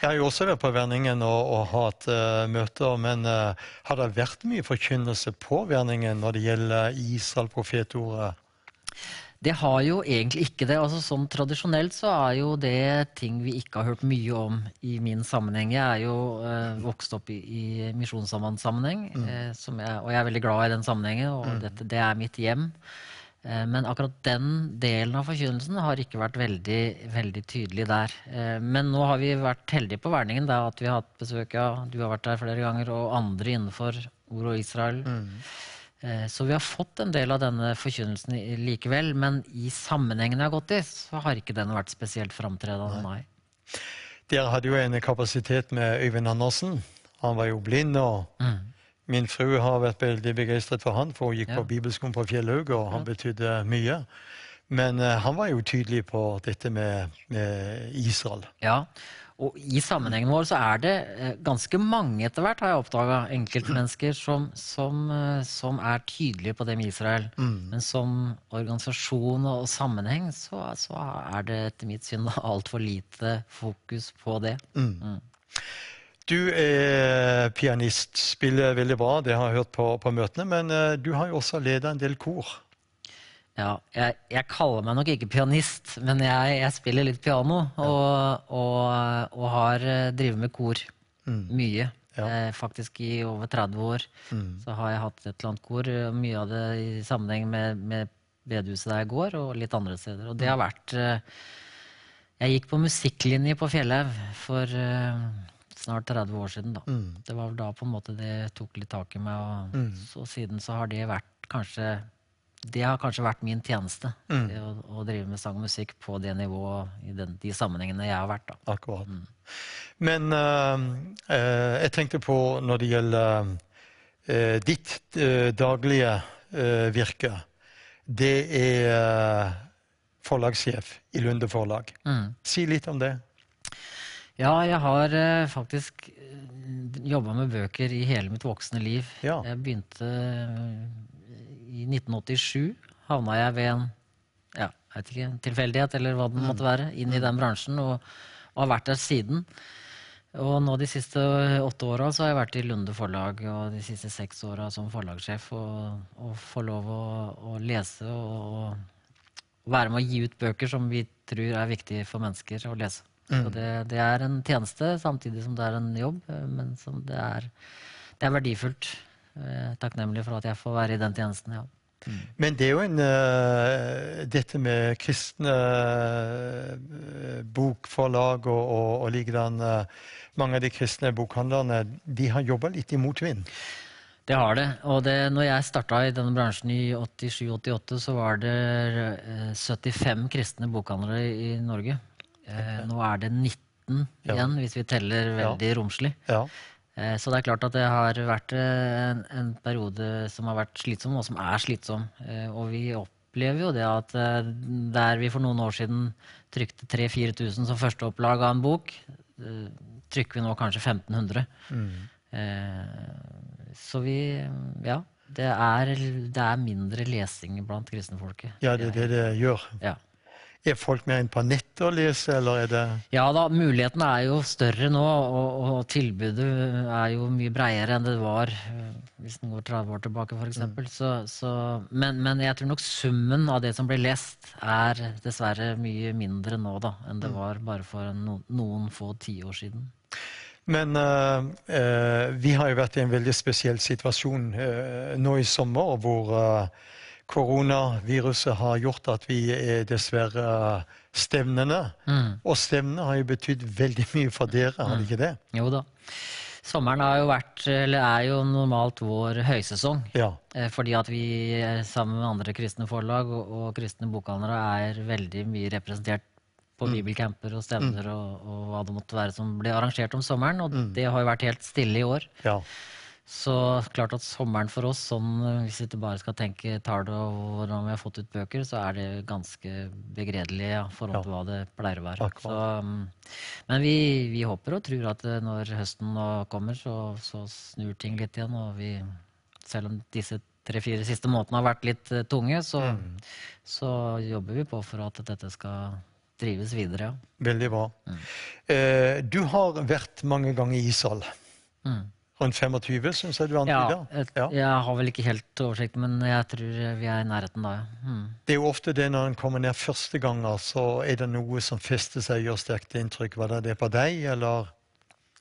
Jeg har jo også vært på Verningen og, og hatt uh, møter, men uh, har det vært mye forkynnelse på Verningen når det gjelder Israel, profetordet? Det har jo egentlig ikke det. altså Sånn Tradisjonelt så er jo det ting vi ikke har hørt mye om i min sammenheng. Jeg er jo eh, vokst opp i, i misjonssammenheng, Mm. eh, og jeg er veldig glad i den sammenhengen. og Mm. dette, Det er mitt hjem. Eh, men akkurat den delen av forkynnelsen har ikke vært veldig, veldig tydelig der. Eh, men nå har vi vært heldige på Verningen, da, at vi har hatt besøk av du har vært der flere ganger, og andre innenfor Ord og Israel. Mm. Så vi har fått en del av denne forkynnelsen likevel, men i sammenhengen jeg har gått i, så har ikke den vært spesielt framtredende, nei. Dere hadde jo en kapasitet med Øyvind Andersen. Han var jo blind, og min fru har vært veldig begeistret for han, for hun gikk Ja. på bibelskolen på Fjellhaug, og han betydde mye. Men uh, han var jo tydelig på dette med, med Israel. Ja, og i sammenhengen vår så er det eh, ganske mange etter hvert, har jeg oppdaga, enkeltmennesker som, som, eh, som er tydelige på det med Israel. Mm. Men som organisasjon og sammenheng så, så er det etter mitt syn [laughs] altfor lite fokus på det. Mm. Du er pianist, spiller veldig bra, det har jeg hørt på, på møtene, men eh, du har jo også ledet en del kor. Ja, jeg, jeg kaller meg nok ikke pianist, men jeg, jeg spiller litt piano. Og, og, og har eh, drevet med kor mye. Ja. faktisk i over 30 år Mm. så har jeg hatt et eller annet kor. eh, Mye av det i sammenheng med, med bedehuset der jeg går, og litt andre steder. Og det har vært eh, Jeg gikk på musikklinje på Fjellhaug for eh, snart 30 år siden. da. Mm. Det var vel da på en måte det tok litt tak i meg. Og Mm. så siden så har det vært kanskje Det har kanskje vært min tjeneste. Mm. Å, å drive med sang og musikk på det nivået i den, de sammenhengene jeg har vært. da. Akkurat. Men eh, eh, jeg tenkte på når det gjelder eh, ditt daglige virke. Det er forlagssjef i Lunde Forlag. Mm. Si litt om det. Ja, jeg har eh, faktisk jobba med bøker i hele mitt voksne liv. Jeg begynte eh, i 1987. Havna jeg ved en ja, jeg vet ikke, tilfeldighet eller hva det Mm. måtte være, inn i den bransjen og, og har vært der siden. Og nå de siste åtte åra har jeg vært i Lunde forlag, og de siste seks åra som forlagssjef. Og, og får lov å, å lese og, og være med å gi ut bøker som vi tror er viktige for mennesker å lese. Mm. Så det, det er en tjeneste samtidig som det er en jobb, eh, men som det er, det er verdifullt. Er takknemlig for at jeg får være i den tjenesten, ja. Men det er jo en uh, Dette med kristne eh, bokforlag og, og, og likedan uh, Mange av de kristne bokhandlerne de har jobba litt i motvind. Det har det. Og det, når jeg starta i denne bransjen i 87-88, så var det eh, 75 kristne bokhandlere i Norge. Eh, nå er det 19 Ja. igjen, hvis vi teller veldig romslig. Ja. Eh, så det er klart at det har vært eh, en, en periode som har vært slitsom, og som er slitsom. Eh, og vi opplever jo det at eh, der vi for noen år siden trykte 3000-4000 som førsteopplag av en bok, eh, trykker vi nå kanskje 1500. Mm. Eh, så vi Ja. Det er, det er mindre lesing blant kristenfolket. Ja, det er det det gjør. Ja. Er folk mer inne på nettet å lese, eller er det Ja da, mulighetene er jo større nå, og, og tilbudet er jo mye bredere enn det var eh, hvis den går 30 år tilbake, f.eks. Mm. Så, så, men, men jeg tror nok summen av det som blir lest, er dessverre mye mindre nå da, enn det Mm. var bare for no, noen få tiår siden. Men eh, eh, vi har jo vært i en veldig spesiell situasjon eh, nå i sommer, hvor koronaviruset har gjort at vi er dessverre stevnende. Mm. Og stevnene har jo betydd veldig mye for dere, har det ikke det? Jo da. Sommeren har jo vært, eller er jo normalt vår høysesong. Ja. Eh, Fordi at vi eh, sammen med andre kristne forlag og, og kristne bokhandlere er veldig mye representert på Mm. bibelcamper og stevner og, og hva det måtte være som ble arrangert om sommeren. Og Mm. det har jo vært helt stille i år. Ja. Så klart at sommeren for oss, sånn hvis vi ikke bare skal tenke tall og hvordan vi har fått ut bøker, så er det ganske begredelig ja, i forhold til hva det pleier å være. Så, mm, men vi, vi håper og tror at eh, når høsten nå kommer, så, så snur ting litt igjen. Og vi, selv om disse tre-fire siste månedene har vært litt eh, tunge, så, så jobber vi på for at dette skal drives videre. Ja. Veldig bra. Eh, du har vært mange ganger i Israel. Mm. Rundt 25, syns jeg du Ja, ja, et, jeg har vel ikke helt oversikt, men jeg tror vi er i nærheten da, ja. Mm. Det er jo ofte det når en kommer ned første ganger, så er det noe som fester seg og gjør sterkt inntrykk. Var det det på deg, eller?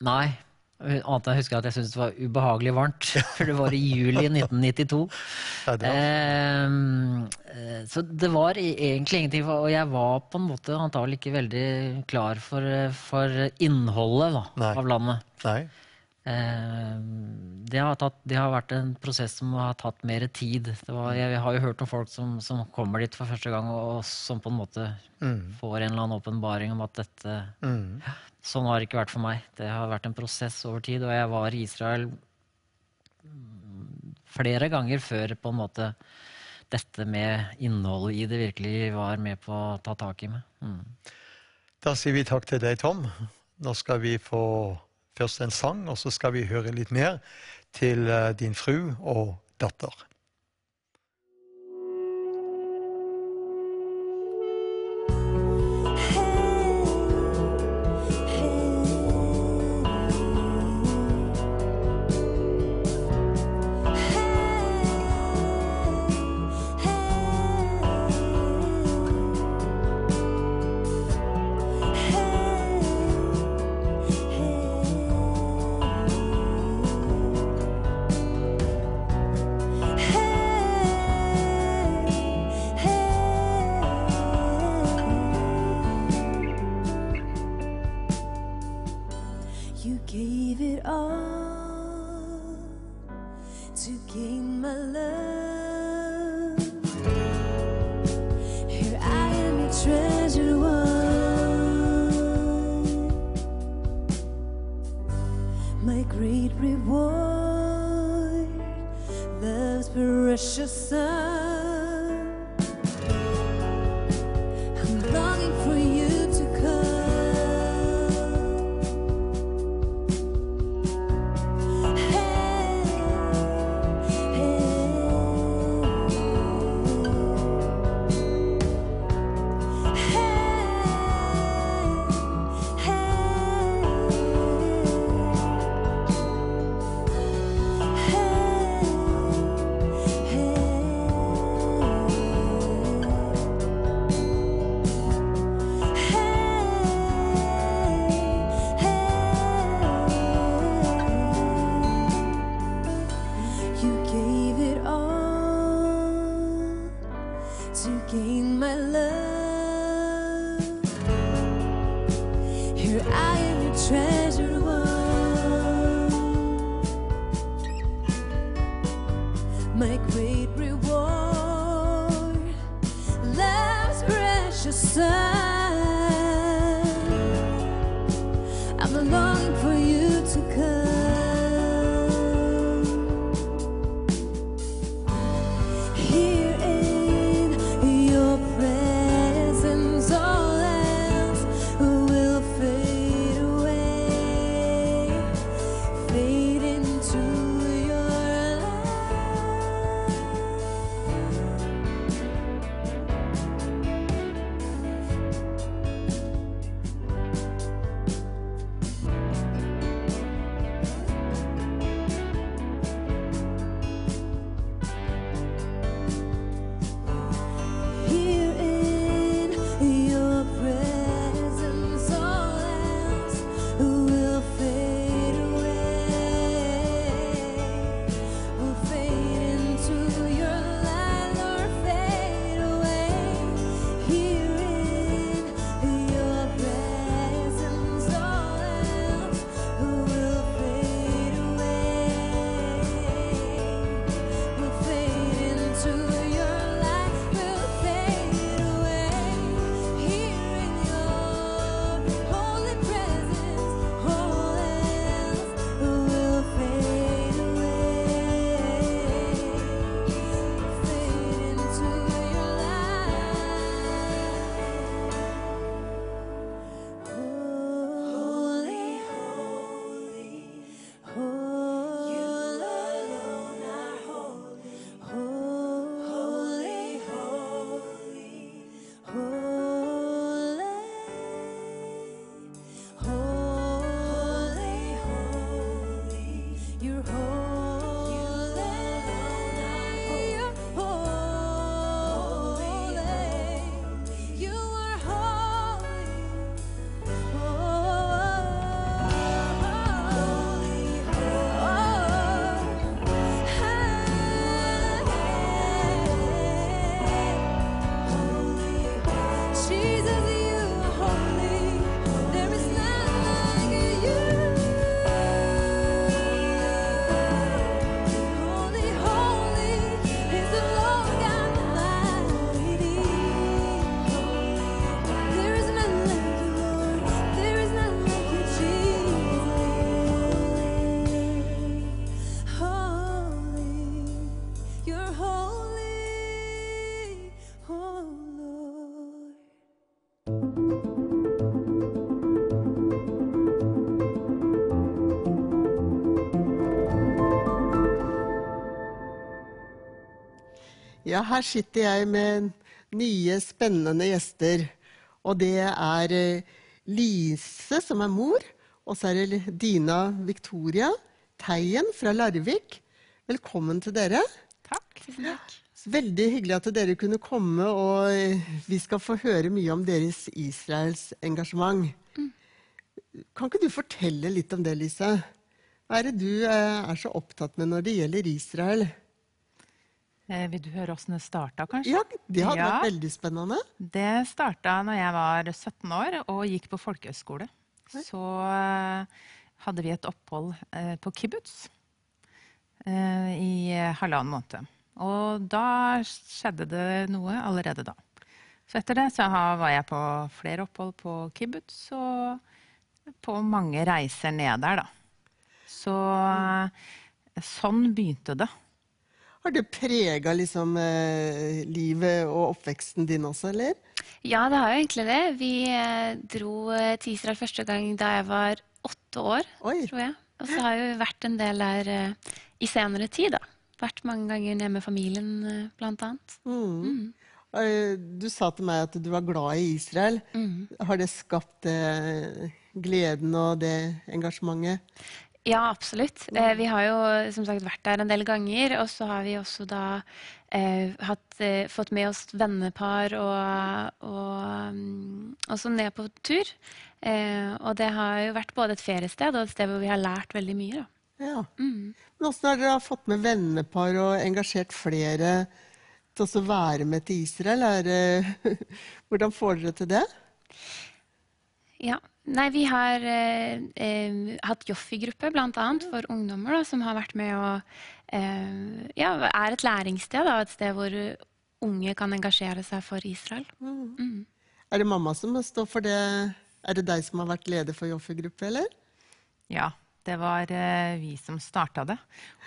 Nei. Annet enn jeg husker at jeg syntes det var ubehagelig varmt. [laughs] For det var i juli 1992. Ja, det Ehm, eh, så det var egentlig ingenting. Og jeg var på en måte antagelig ikke veldig klar for, eh, for innholdet da, av landet. Nei. Ehm, det, har tatt, det har vært en prosess som har tatt mer tid. Det var, jeg, har jo hørt om folk som, som kommer dit for første gang, og, som på en måte Mm. får en eller annen åpenbaring om at dette Mm. Sånn har det ikke vært for meg. Det har vært en prosess over tid, og jeg var i Israel flere ganger før på en måte dette med innholdet i det virkelig var med på å ta tak i meg. Mm. Da sier vi takk til deg, Tom. Nå skal vi få først en sang, og så skal vi høre litt mer til eh, din fru og datter. Ja, her sitter jeg med nye, spennende gjester. Og det er eh, Lise, som er mor, og så er det Dina Victoria Teien fra Larvik. Velkommen til dere. Takk. Tusen takk. Veldig hyggelig at dere kunne komme, og eh, vi skal få høre mye om deres Israels engasjement. Kan ikke du fortelle litt om det, Lise? Hva er det du eh, er så opptatt med når det gjelder Israel? Eh, vil du høre åssen det starta, kanskje? Ja, Det hadde vært veldig spennende. Det starta når jeg var 17 år og gikk på folkehøyskole. Så eh, hadde vi et opphold eh, på kibbutz eh, i halvannen måned. Og da skjedde det noe allerede da. Så etter det så var jeg på flere opphold på kibbutz og på mange reiser ned der, da. Så eh, sånn begynte det. Har det prega liksom, eh, livet og oppveksten din også, eller? Ja, det har jo egentlig det. Vi eh, dro eh, til Israel første gang da jeg var åtte år, tror jeg. Og så har jeg jo vært en del der i senere tid, da. Vært mange ganger nede med familien, blant annet. Mm. Mm. Du sa til meg at du var glad i Israel. Har det skapt gleden og det engasjementet? Ja, absolutt. Eh, vi har jo som sagt vært der en del ganger, og så har vi også da eh, hatt, eh, fått med oss vennepar og, og um, også ned på tur. Eh, og det har jo vært både et feriested og et sted hvor vi har lært veldig mye. Da. Ja. Men åssen har dere fått med vennepar og engasjert flere til å være med til Israel? Er, det- [laughs] hvordan får dere til det? Ja. Nei, vi har eh, eh, hatt Joffi-gruppe, bl.a. for ungdommer, da, som har vært med og eh, Ja, er et læringssted, da, et sted hvor unge kan engasjere seg for Israel. Mm. Er det mamma som står for det? Er det deg som har vært leder for Joffi-gruppe, eller? Ja, det var eh, vi som starta det.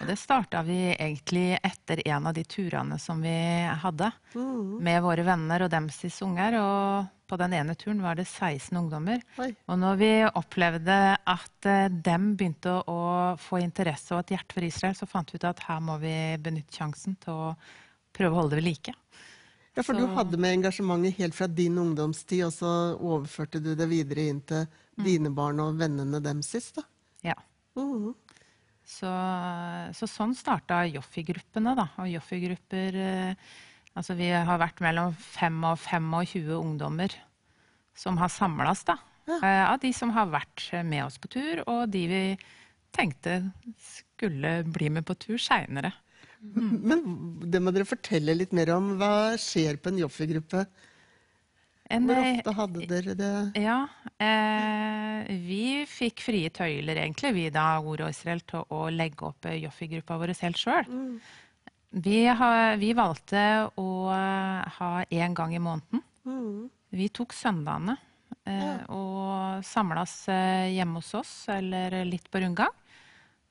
Og det starta vi egentlig etter en av de turene som vi hadde med våre venner og dems unger. Og på den ene turen var det 16 ungdommer. Og når vi opplevde at eh, dem begynte å, få interesse og et hjerte for Israel, så fant vi ut at her må vi benytte sjansen til å prøve å holde det ved like. Ja, for Så- du hadde med engasjementet helt fra din ungdomstid, og så overførte du det videre inn til dine barn og vennene dem sist, da. Ja. Så, så sånn starta Joffi-gruppene, da. Og Joffi-grupper eh, Altså vi har vært mellom 5 og 25 ungdommer som har samlas, da. Eh, av de som har vært med oss på tur, og de vi tenkte skulle bli med på tur seinere. Men det må dere fortelle litt mer om. Hva skjer på en Joffi-gruppe? En, Hvor eh, ofte hadde dere det? Ja, eh, vi fikk frie tøyler, egentlig, vi da, Ord og Israel, til å legge opp eh, Joffi-gruppa vår helt sjøl. Vi, vi valgte å eh, ha én gang i måneden. Vi tok søndagene eh, og samlas eh, hjemme hos oss eller litt på rundgang.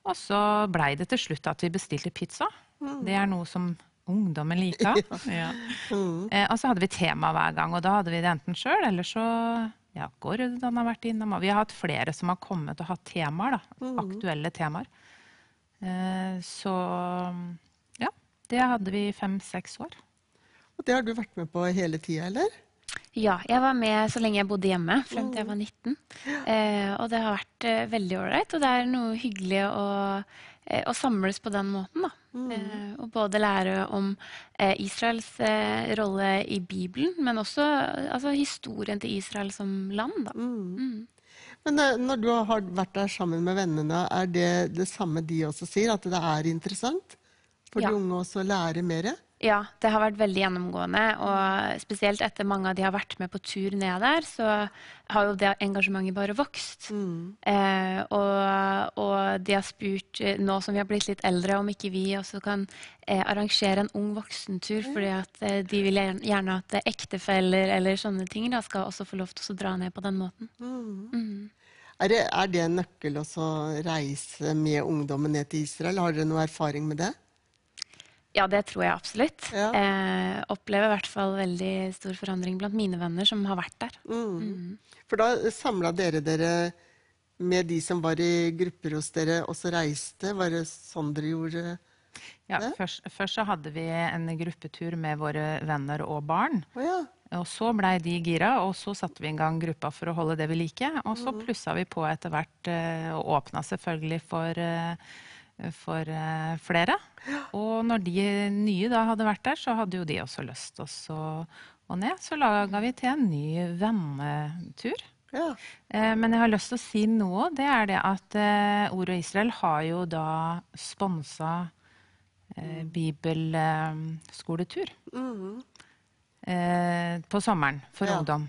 Og så blei det til slutt at vi bestilte pizza. Det er noe som ungdommen liker. [laughs] ja. Eh, og så hadde vi tema hver gang, og da hadde vi det enten sjøl, eller så ja, Gordon har vært innom. Og vi har hatt flere som har kommet og hatt temaer, da. Aktuelle temaer. Eh, så ja, det hadde vi i fem-seks år. Og det har du vært med på hele tida, eller? Ja, jeg var med så lenge jeg bodde hjemme, frem til jeg var 19. Eh, og det har vært eh, veldig ålreit, og det er noe hyggelig å, å samles på den måten. Da. Eh, og både lære om eh, Israels eh, rolle i Bibelen, men også eh, altså, historien til Israel som land. Da. Men eh, når du har vært der sammen med vennene, er det det samme de også sier? At det er interessant for Ja. de unge også å lære mer? Ja, det har vært veldig gjennomgående. Og spesielt etter mange av de har vært med på tur ned der, så har jo det engasjementet bare vokst. Eh, og, og de har spurt, eh, nå som vi har blitt litt eldre, om ikke vi også kan eh, arrangere en ung voksentur. fordi at eh, de vil gjerne- at ektefeller eller sånne ting da, skal også få lov til å dra ned på den måten. Mm. Er det, er det en nøkkel å reise med ungdommen ned til Israel? Har dere noe erfaring med det? Ja, det tror jeg absolutt. Eh, opplever i hvert fall veldig stor forandring blant mine venner som har vært der. Mm. For da samla dere dere med de som var i grupper hos dere, og så reiste? Var det sånn dere gjorde det? Ja, først, først så hadde vi en gruppetur med våre venner og barn. Og så blei de gira, og så satte vi i gang gruppa for å holde det vi liker. Og så plussa vi på etter hvert, eh, og åpna selvfølgelig for, eh, for eh, flere. Og når de nye da hadde vært der, så hadde jo de også lyst til å gå ned. Så laga vi til en ny vennetur. Ja. Men jeg har lyst til å si noe. Det er det at eh, Ord og Israel har jo da sponsa eh, bibelskoletur Mhm. eh, på sommeren for Ja. ungdom.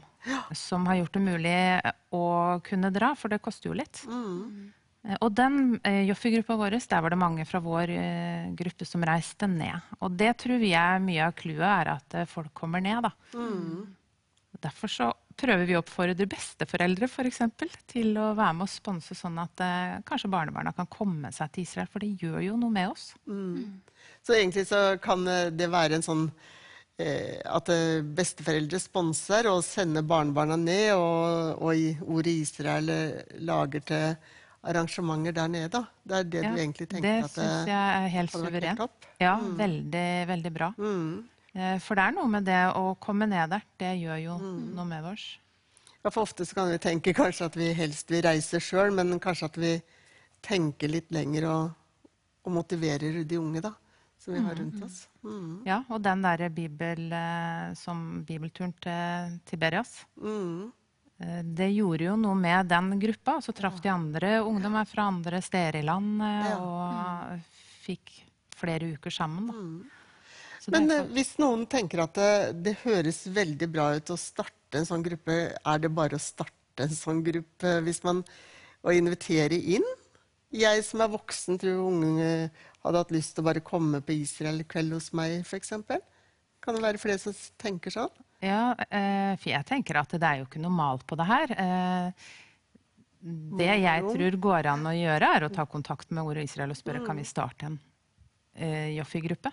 Som har gjort det mulig å kunne dra, for det koster jo litt. Mhm. Eh, Og den eh, Joffi-gruppa vår, der var det mange fra vår eh, gruppe som reiste ned. Og det tror vi er mye av clouet, er at eh, folk kommer ned, da. Mm. Derfor så prøver vi å oppfordre besteforeldre for eksempel, til å være med og sponse sånn at eh, kanskje barnebarna kan komme seg til Israel, for det gjør jo noe med oss. Mm. Så egentlig så kan det være en sånn eh, at besteforeldre sponser og sender barnebarna ned, og, og i ordet Israel lager til arrangementer der nede. da. Det er det Ja, du egentlig tenker det at syns jeg er helt suverent. Ja, Mm. veldig, veldig bra. Mm. For det er noe med det å komme ned der. Det gjør jo Mm. noe med oss. Ja, for ofte så kan vi tenke kanskje at vi helst vil reise sjøl, men kanskje at vi tenker litt lenger og, og motiverer de unge da, som vi har rundt oss. Mm. Ja, og den derre bibel, eh, som bibelturen til Tiberias, Mm. Eh, det gjorde jo noe med den gruppa. Så traff de andre ungdommer fra andre steder i landet og fikk flere uker sammen. Da. Så Men det eh, hvis noen tenker at det, det høres veldig bra ut å starte en sånn gruppe, er det bare å starte en sånn gruppe hvis man å invitere inn? Jeg som er voksen, tror unge hadde hatt lyst til å bare komme på Israel-kveld hos meg, f.eks. Kan det være flere som tenker sånn? Ja, eh, for jeg tenker at det er jo ikke noe mal på det her. Eh, det jeg tror går an å gjøre, er å ta kontakt med Ord og Israel og spørre Mm. kan vi starte en eh, Joffi-gruppe.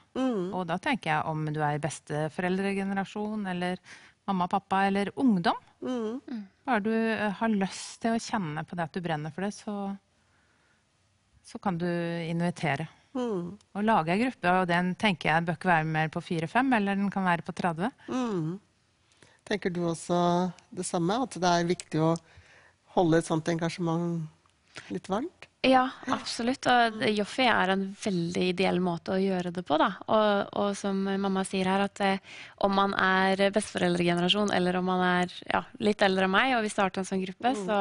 Og da tenker jeg om du er besteforeldregenerasjon, eller mamma pappa, eller ungdom. Bare du eh, har lyst til å kjenne på det at du brenner for det, så, så kan du invitere. Mm. Og lage ei gruppe, og den tenker jeg bør ikke være mer på fire-fem, eller den kan være på 30. Mm. Tenker du også det samme? At det er viktig å holde et sånt engasjement litt varmt? Ja, absolutt. Og Joffi er en veldig ideell måte å gjøre det på. Og, og som mamma sier her, at eh, om man er besteforeldregenerasjon eller om man er ja, litt eldre enn meg, og vi starter en sånn gruppe, så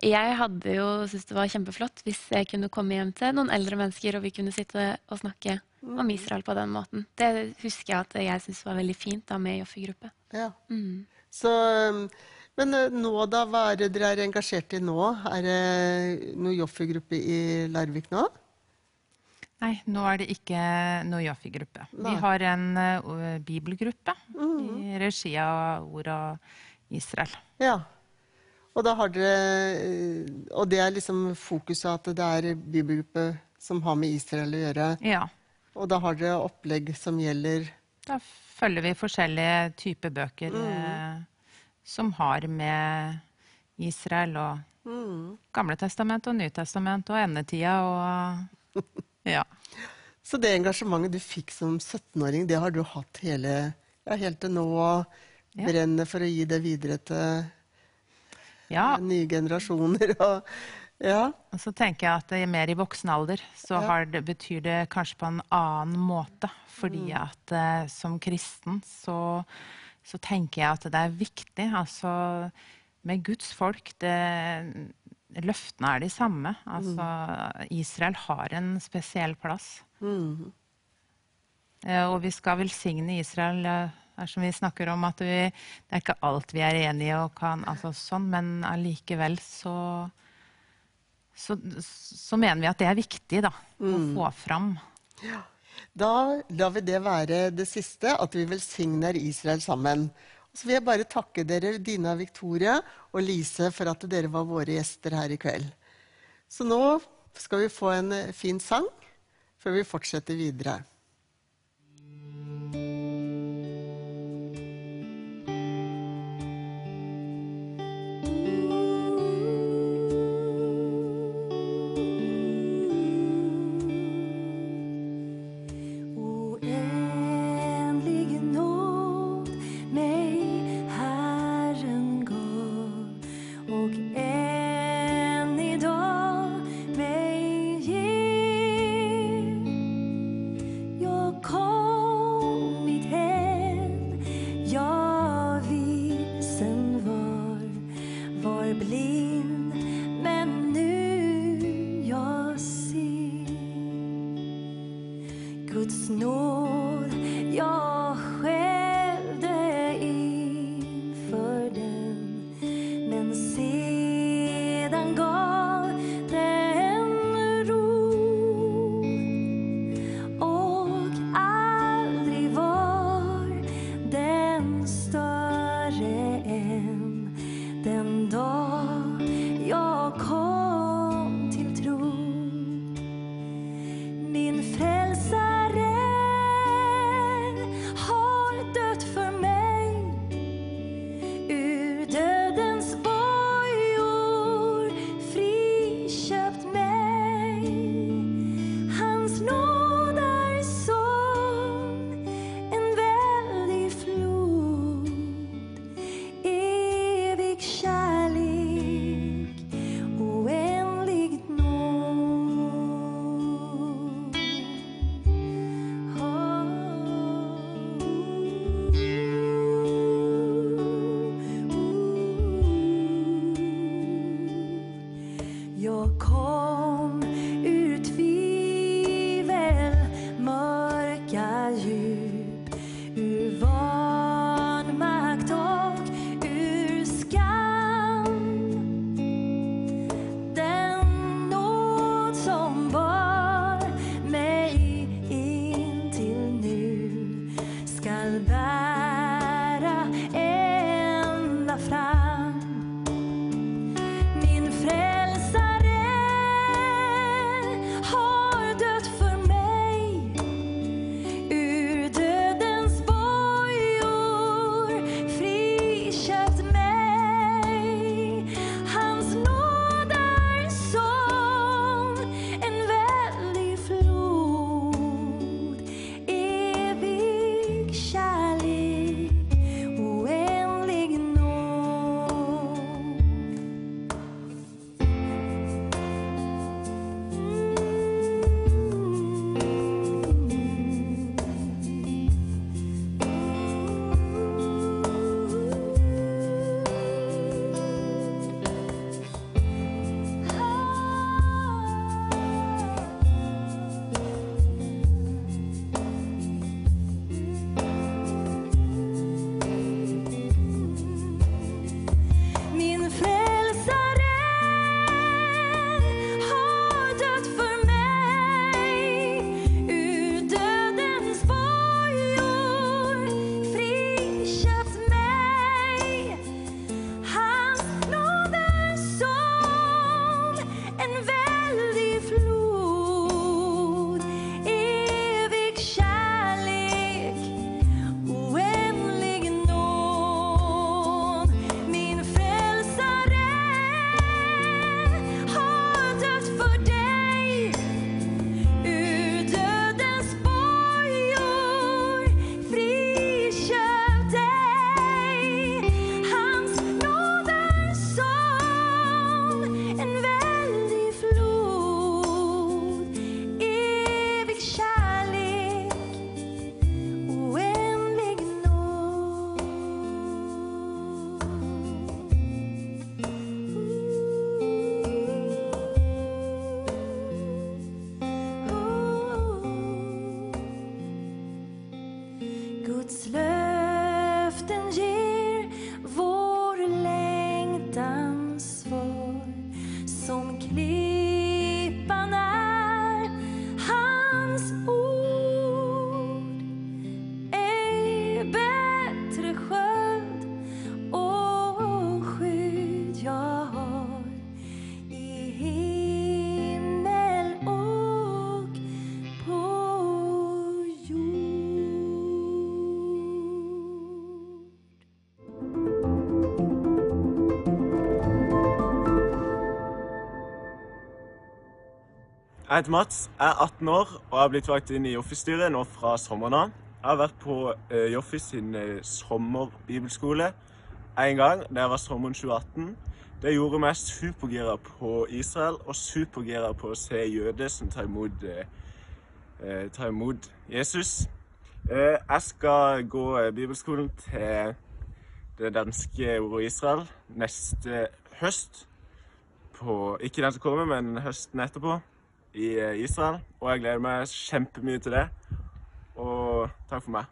jeg hadde jo syntes det var kjempeflott hvis jeg kunne komme hjem til noen eldre mennesker, og vi kunne sitte og snakke om Israel på den måten. Det husker jeg at jeg syntes var veldig fint da med Joffe-gruppe. Ja. Mm. Så, um, men uh, nå da, hva er det dere er engasjert i nå? Er det noe Joffi-gruppe i Larvik nå? Nei, nå er det ikke noe Joffi-gruppe. Vi har en uh, bibelgruppe i regi av Orda Israel. Ja. Og da har dere Og det er liksom fokuset at det er bibelgruppe som har med Israel å gjøre? Ja. Og da har dere opplegg som gjelder Da følger vi forskjellige typer bøker eh, som har med Israel og Mm. Gamle testament og Nytestament og endetida og [laughs] Ja. Så det engasjementet du fikk som 17-åring, det har du hatt hele, ja, helt til nå og Ja. brenner for å gi det videre til Ja. nye generasjoner? [laughs] Og, ja. Og så tenker jeg at er mer i voksen alder så det, betyr det kanskje på en annen måte. Fordi Mm. at eh, som kristen så, så tenker jeg at det er viktig. Altså med Guds folk det, Løftene er de samme. Altså Israel har en spesiell plass. Mm. Eh, Og vi skal velsigne Israel. eh, som vi snakker om, at vi, det er ikke alt vi er enige og kan, altså sånn, men allikevel så, så Så mener vi at det er viktig, da. Å Mm. få fram. Da lar vi det være det siste, at vi velsigner Israel sammen. Så vil jeg bare takke dere, Dina Victoria og Lise, for at dere var våre gjester her i kveld. Så nå skal vi få en fin sang før vi fortsetter videre. Jeg heter Mats, jeg er 18 år og jeg har blitt valgt inn i Joffi-styret nå fra sommeren av. Jeg har vært på eh, Joffis sin eh, sommerbibelskole en gang, det var sommeren 2018. Det gjorde meg supergira på Israel og supergira på å se jøder som tar imot, eh, eh tar imot Jesus. Eh, jeg skal gå bibelskolen til det danske ordet Israel neste høst. På, ikke den som kommer, men høsten etterpå i eh, Israel, og jeg gleder meg kjempemye til det. Og takk for meg.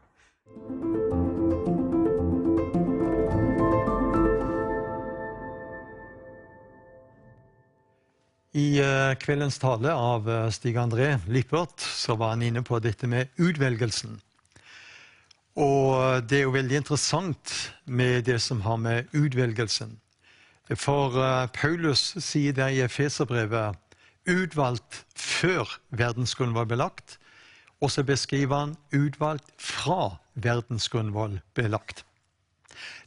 I eh, kveldens tale av eh, Stig-André Lippert så var han inne på dette med utvelgelsen. Og det er jo veldig interessant med det som har med utvelgelsen For Paulus sier det i Efeserbrevet utvalgt før verdensgrunnen var belagt, og så beskriver han utvalgt fra verdensgrunnvoll ble lagt.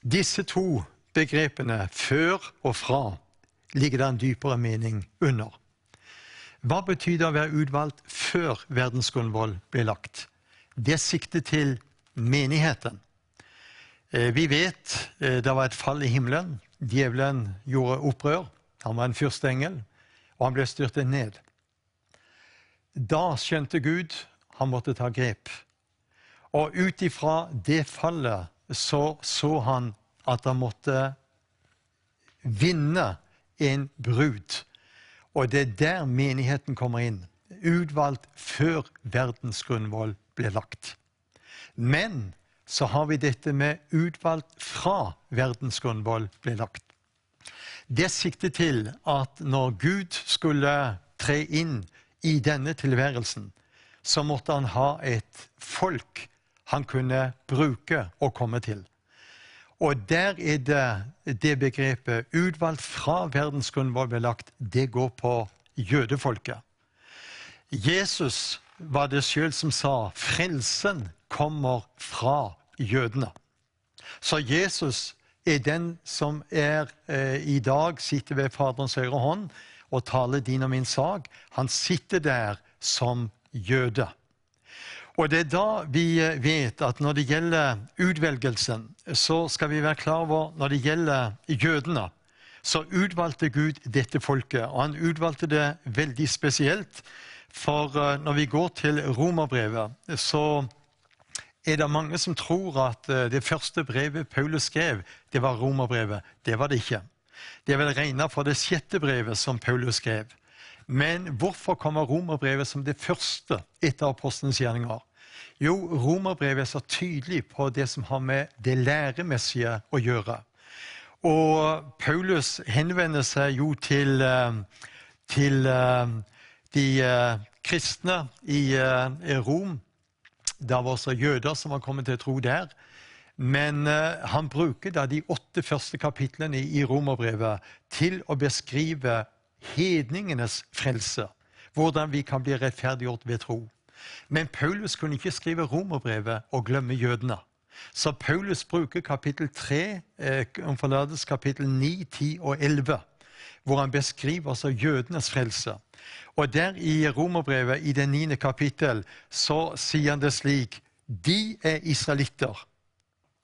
Disse to begrepene, før og fra, ligger det en dypere mening under. Hva betyr det å være utvalgt før verdensgrunnvoll ble lagt? Det sikter til menigheten. Eh, Vi vet eh, det var et fall i himmelen. Djevelen gjorde opprør. Han var en fyrsteengel, og han ble styrtet ned. Da skjønte Gud han måtte ta grep. Og ut ifra det fallet så så han at han måtte vinne en brud. Og det er der menigheten kommer inn. Utvalgt før verdens grunnvoll ble lagt. Men så har vi dette med utvalgt fra verdens grunnvoll ble lagt. Det sikter til at når Gud skulle tre inn i denne tilværelsen, så måtte han ha et folk han kunne bruke og komme til. Og der er det det begrepet utvalgt fra verdens grunnvoll ble lagt, det går på jødefolket. Jesus var det sjøl som sa frelsen kommer fra jødene. Så Jesus er den som er eh, i dag sitter ved Faderens høyre hånd og taler din og min sak. Han sitter der som jøde. Og det er da vi eh, vet at når det gjelder utvelgelsen, så skal vi være klar over når det gjelder jødene, så utvalgte Gud dette folket. Og han utvalgte det veldig spesielt. For eh, når vi går til romerbrevet, så er det mange som tror at eh, det første brevet Paulus skrev, det var romerbrevet. Det var det ikke. Det er vel regna for det sjette brevet som Paulus skrev. Men hvorfor kommer romerbrevet som det første etter apostlenes gjerninger? Jo, romerbrevet er så tydelig på det som har med det læremessige å gjøre. Og Paulus henvender seg jo til, eh, til eh, de kristne i Rom. Det var også jøder som var kommet til å tro der. Men eh, han bruker da de åtte første kapitlene i romerbrevet til å beskrive hedningenes frelse. Hvordan vi kan bli rettferdiggjort ved tro. Men Paulus kunne ikke skrive romerbrevet og glemme jødene. Så Paulus bruker kapittel 3, eh, om forlatelse kapittel 9, 10 og 11, hvor han beskriver altså jødenes frelse. Og der i romerbrevet, i det niende kapittel, så sier han det slik De er israelitter.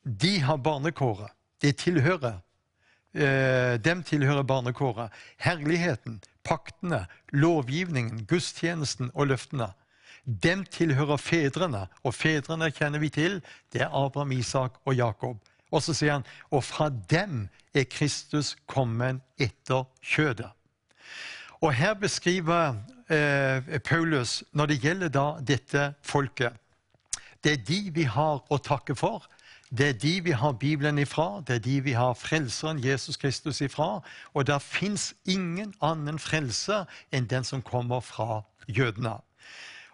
De har barnekåret. De tilhører eh, Dem tilhører barnekåret. Herligheten, paktene, lovgivningen, gudstjenesten og løftene. Dem tilhører fedrene, og fedrene kjenner vi til. Det er Abraham, Isak og Jakob. Og så sier han og fra dem er Kristus kommet etter kjødet. Og her beskriver eh, Paulus, når det gjelder da dette folket Det er de vi har å takke for. Det er de vi har Bibelen ifra, det er de vi har Frelseren Jesus Kristus ifra. Og det fins ingen annen frelse enn den som kommer fra jødene.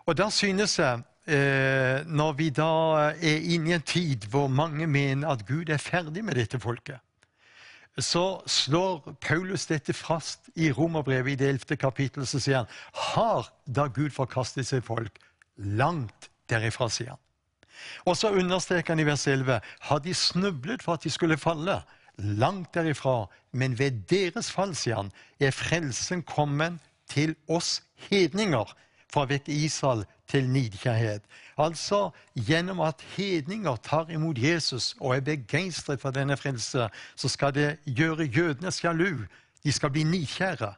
Og da synes jeg, eh, når vi da er inne i en tid hvor mange mener at Gud er ferdig med dette folket, så slår Paulus dette fast i Romerbrevet i det 11. kapittel. Så sier han har da Gud forkastet sitt folk? Langt derifra, sier han. Og så understreker han i vers 11 har de snublet for at de skulle falle? Langt derifra, men ved deres fall, sier han, er frelsen kommet til oss hedninger Fra vekk Israel til nidkjærhet. Altså gjennom at hedninger tar imot Jesus og er begeistret for denne frelse, så skal det gjøre jødene sjalu. De skal bli nikjære.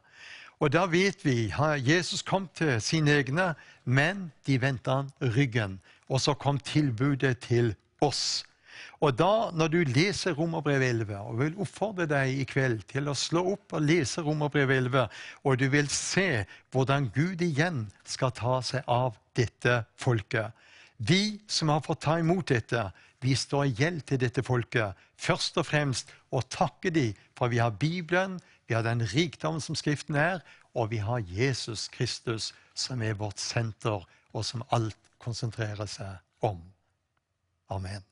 Og da vet vi at Jesus kom til sine egne, men de vendte han ryggen. Og så kom tilbudet til oss. Og da, når du leser Romerbrevet 11, og vil oppfordre deg i kveld til å slå opp og lese Romerbrevet 11, og du vil se hvordan Gud igjen skal ta seg av dette folket. Vi som har fått ta imot dette, vi står i gjeld til dette folket. Først og fremst å takke dem, for vi har Bibelen, vi har den rikdommen som Skriften er, og vi har Jesus Kristus, som er vårt senter, og som alt konsentrerer seg om. Amen.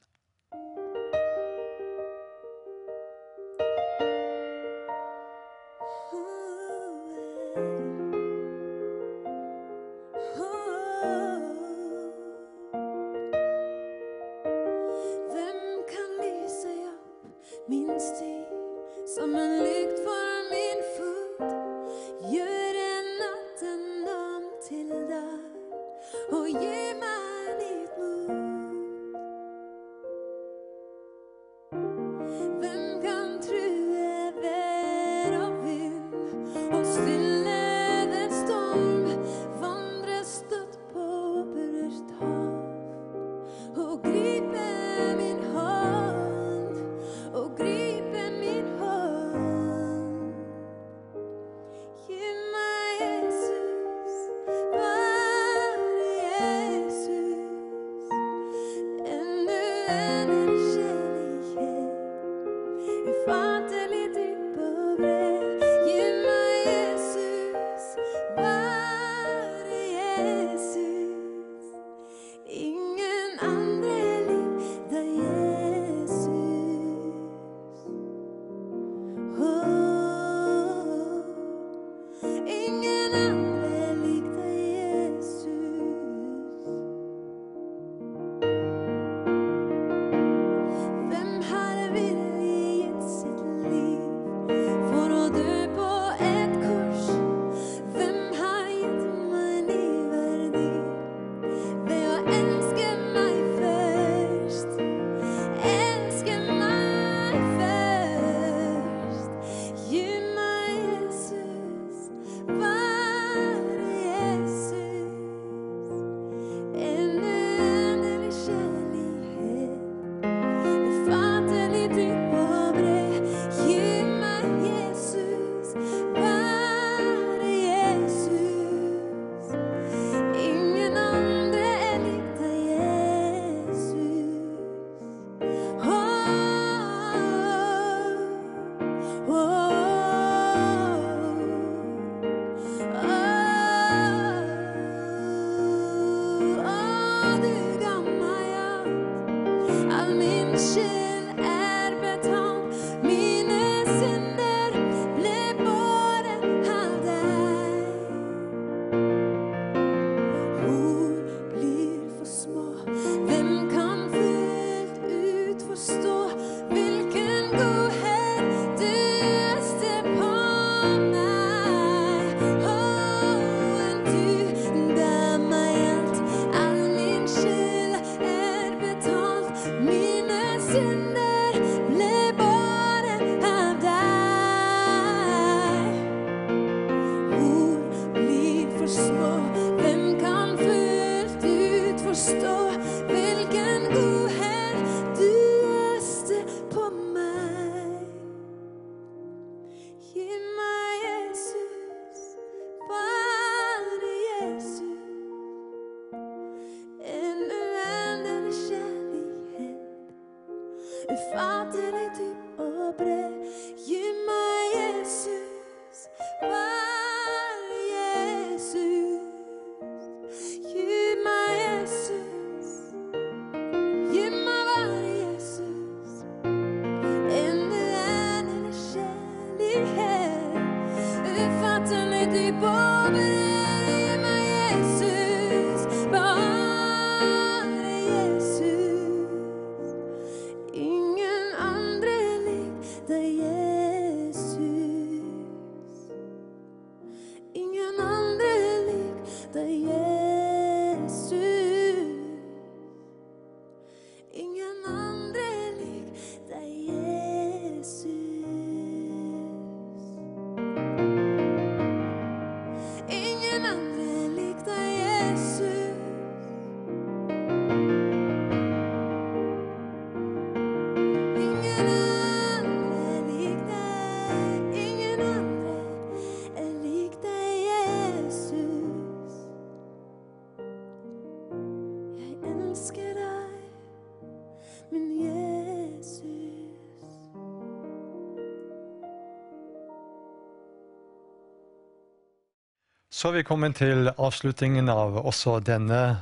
Så er vi kommet til avslutningen av også denne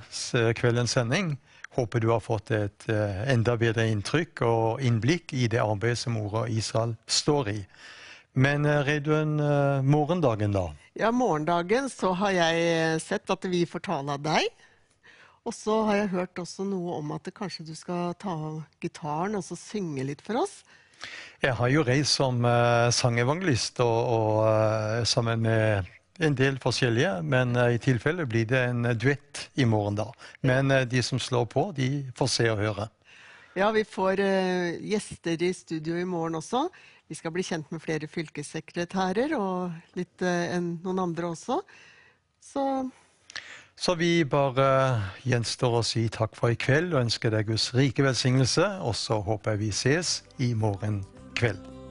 kveldens sending. Håper du har fått et eh, enda bedre inntrykk og innblikk i det arbeidet som Ordet Israel står i. Men eh, Reidun, eh, morgendagen da? Ja, morgendagen så har jeg sett at vi får tale av deg. Og så har jeg hørt også noe om at kanskje du skal ta gitaren og så synge litt for oss. Jeg har jo reist som uh, sangevangelist og, og uh, sammen med en del forskjellige, men eh, i tilfelle blir det en eh, duett i morgen, da. Men eh, de som slår på, de får se og høre. Ja, vi får uh, gjester i studio i morgen også. Vi skal bli kjent med flere fylkessekretærer og litt, uh, noen andre også. Så Så vi bare gjenstår å si takk for i kveld og ønsker deg Guds rike velsignelse. Og så håper jeg vi ses i morgen kveld.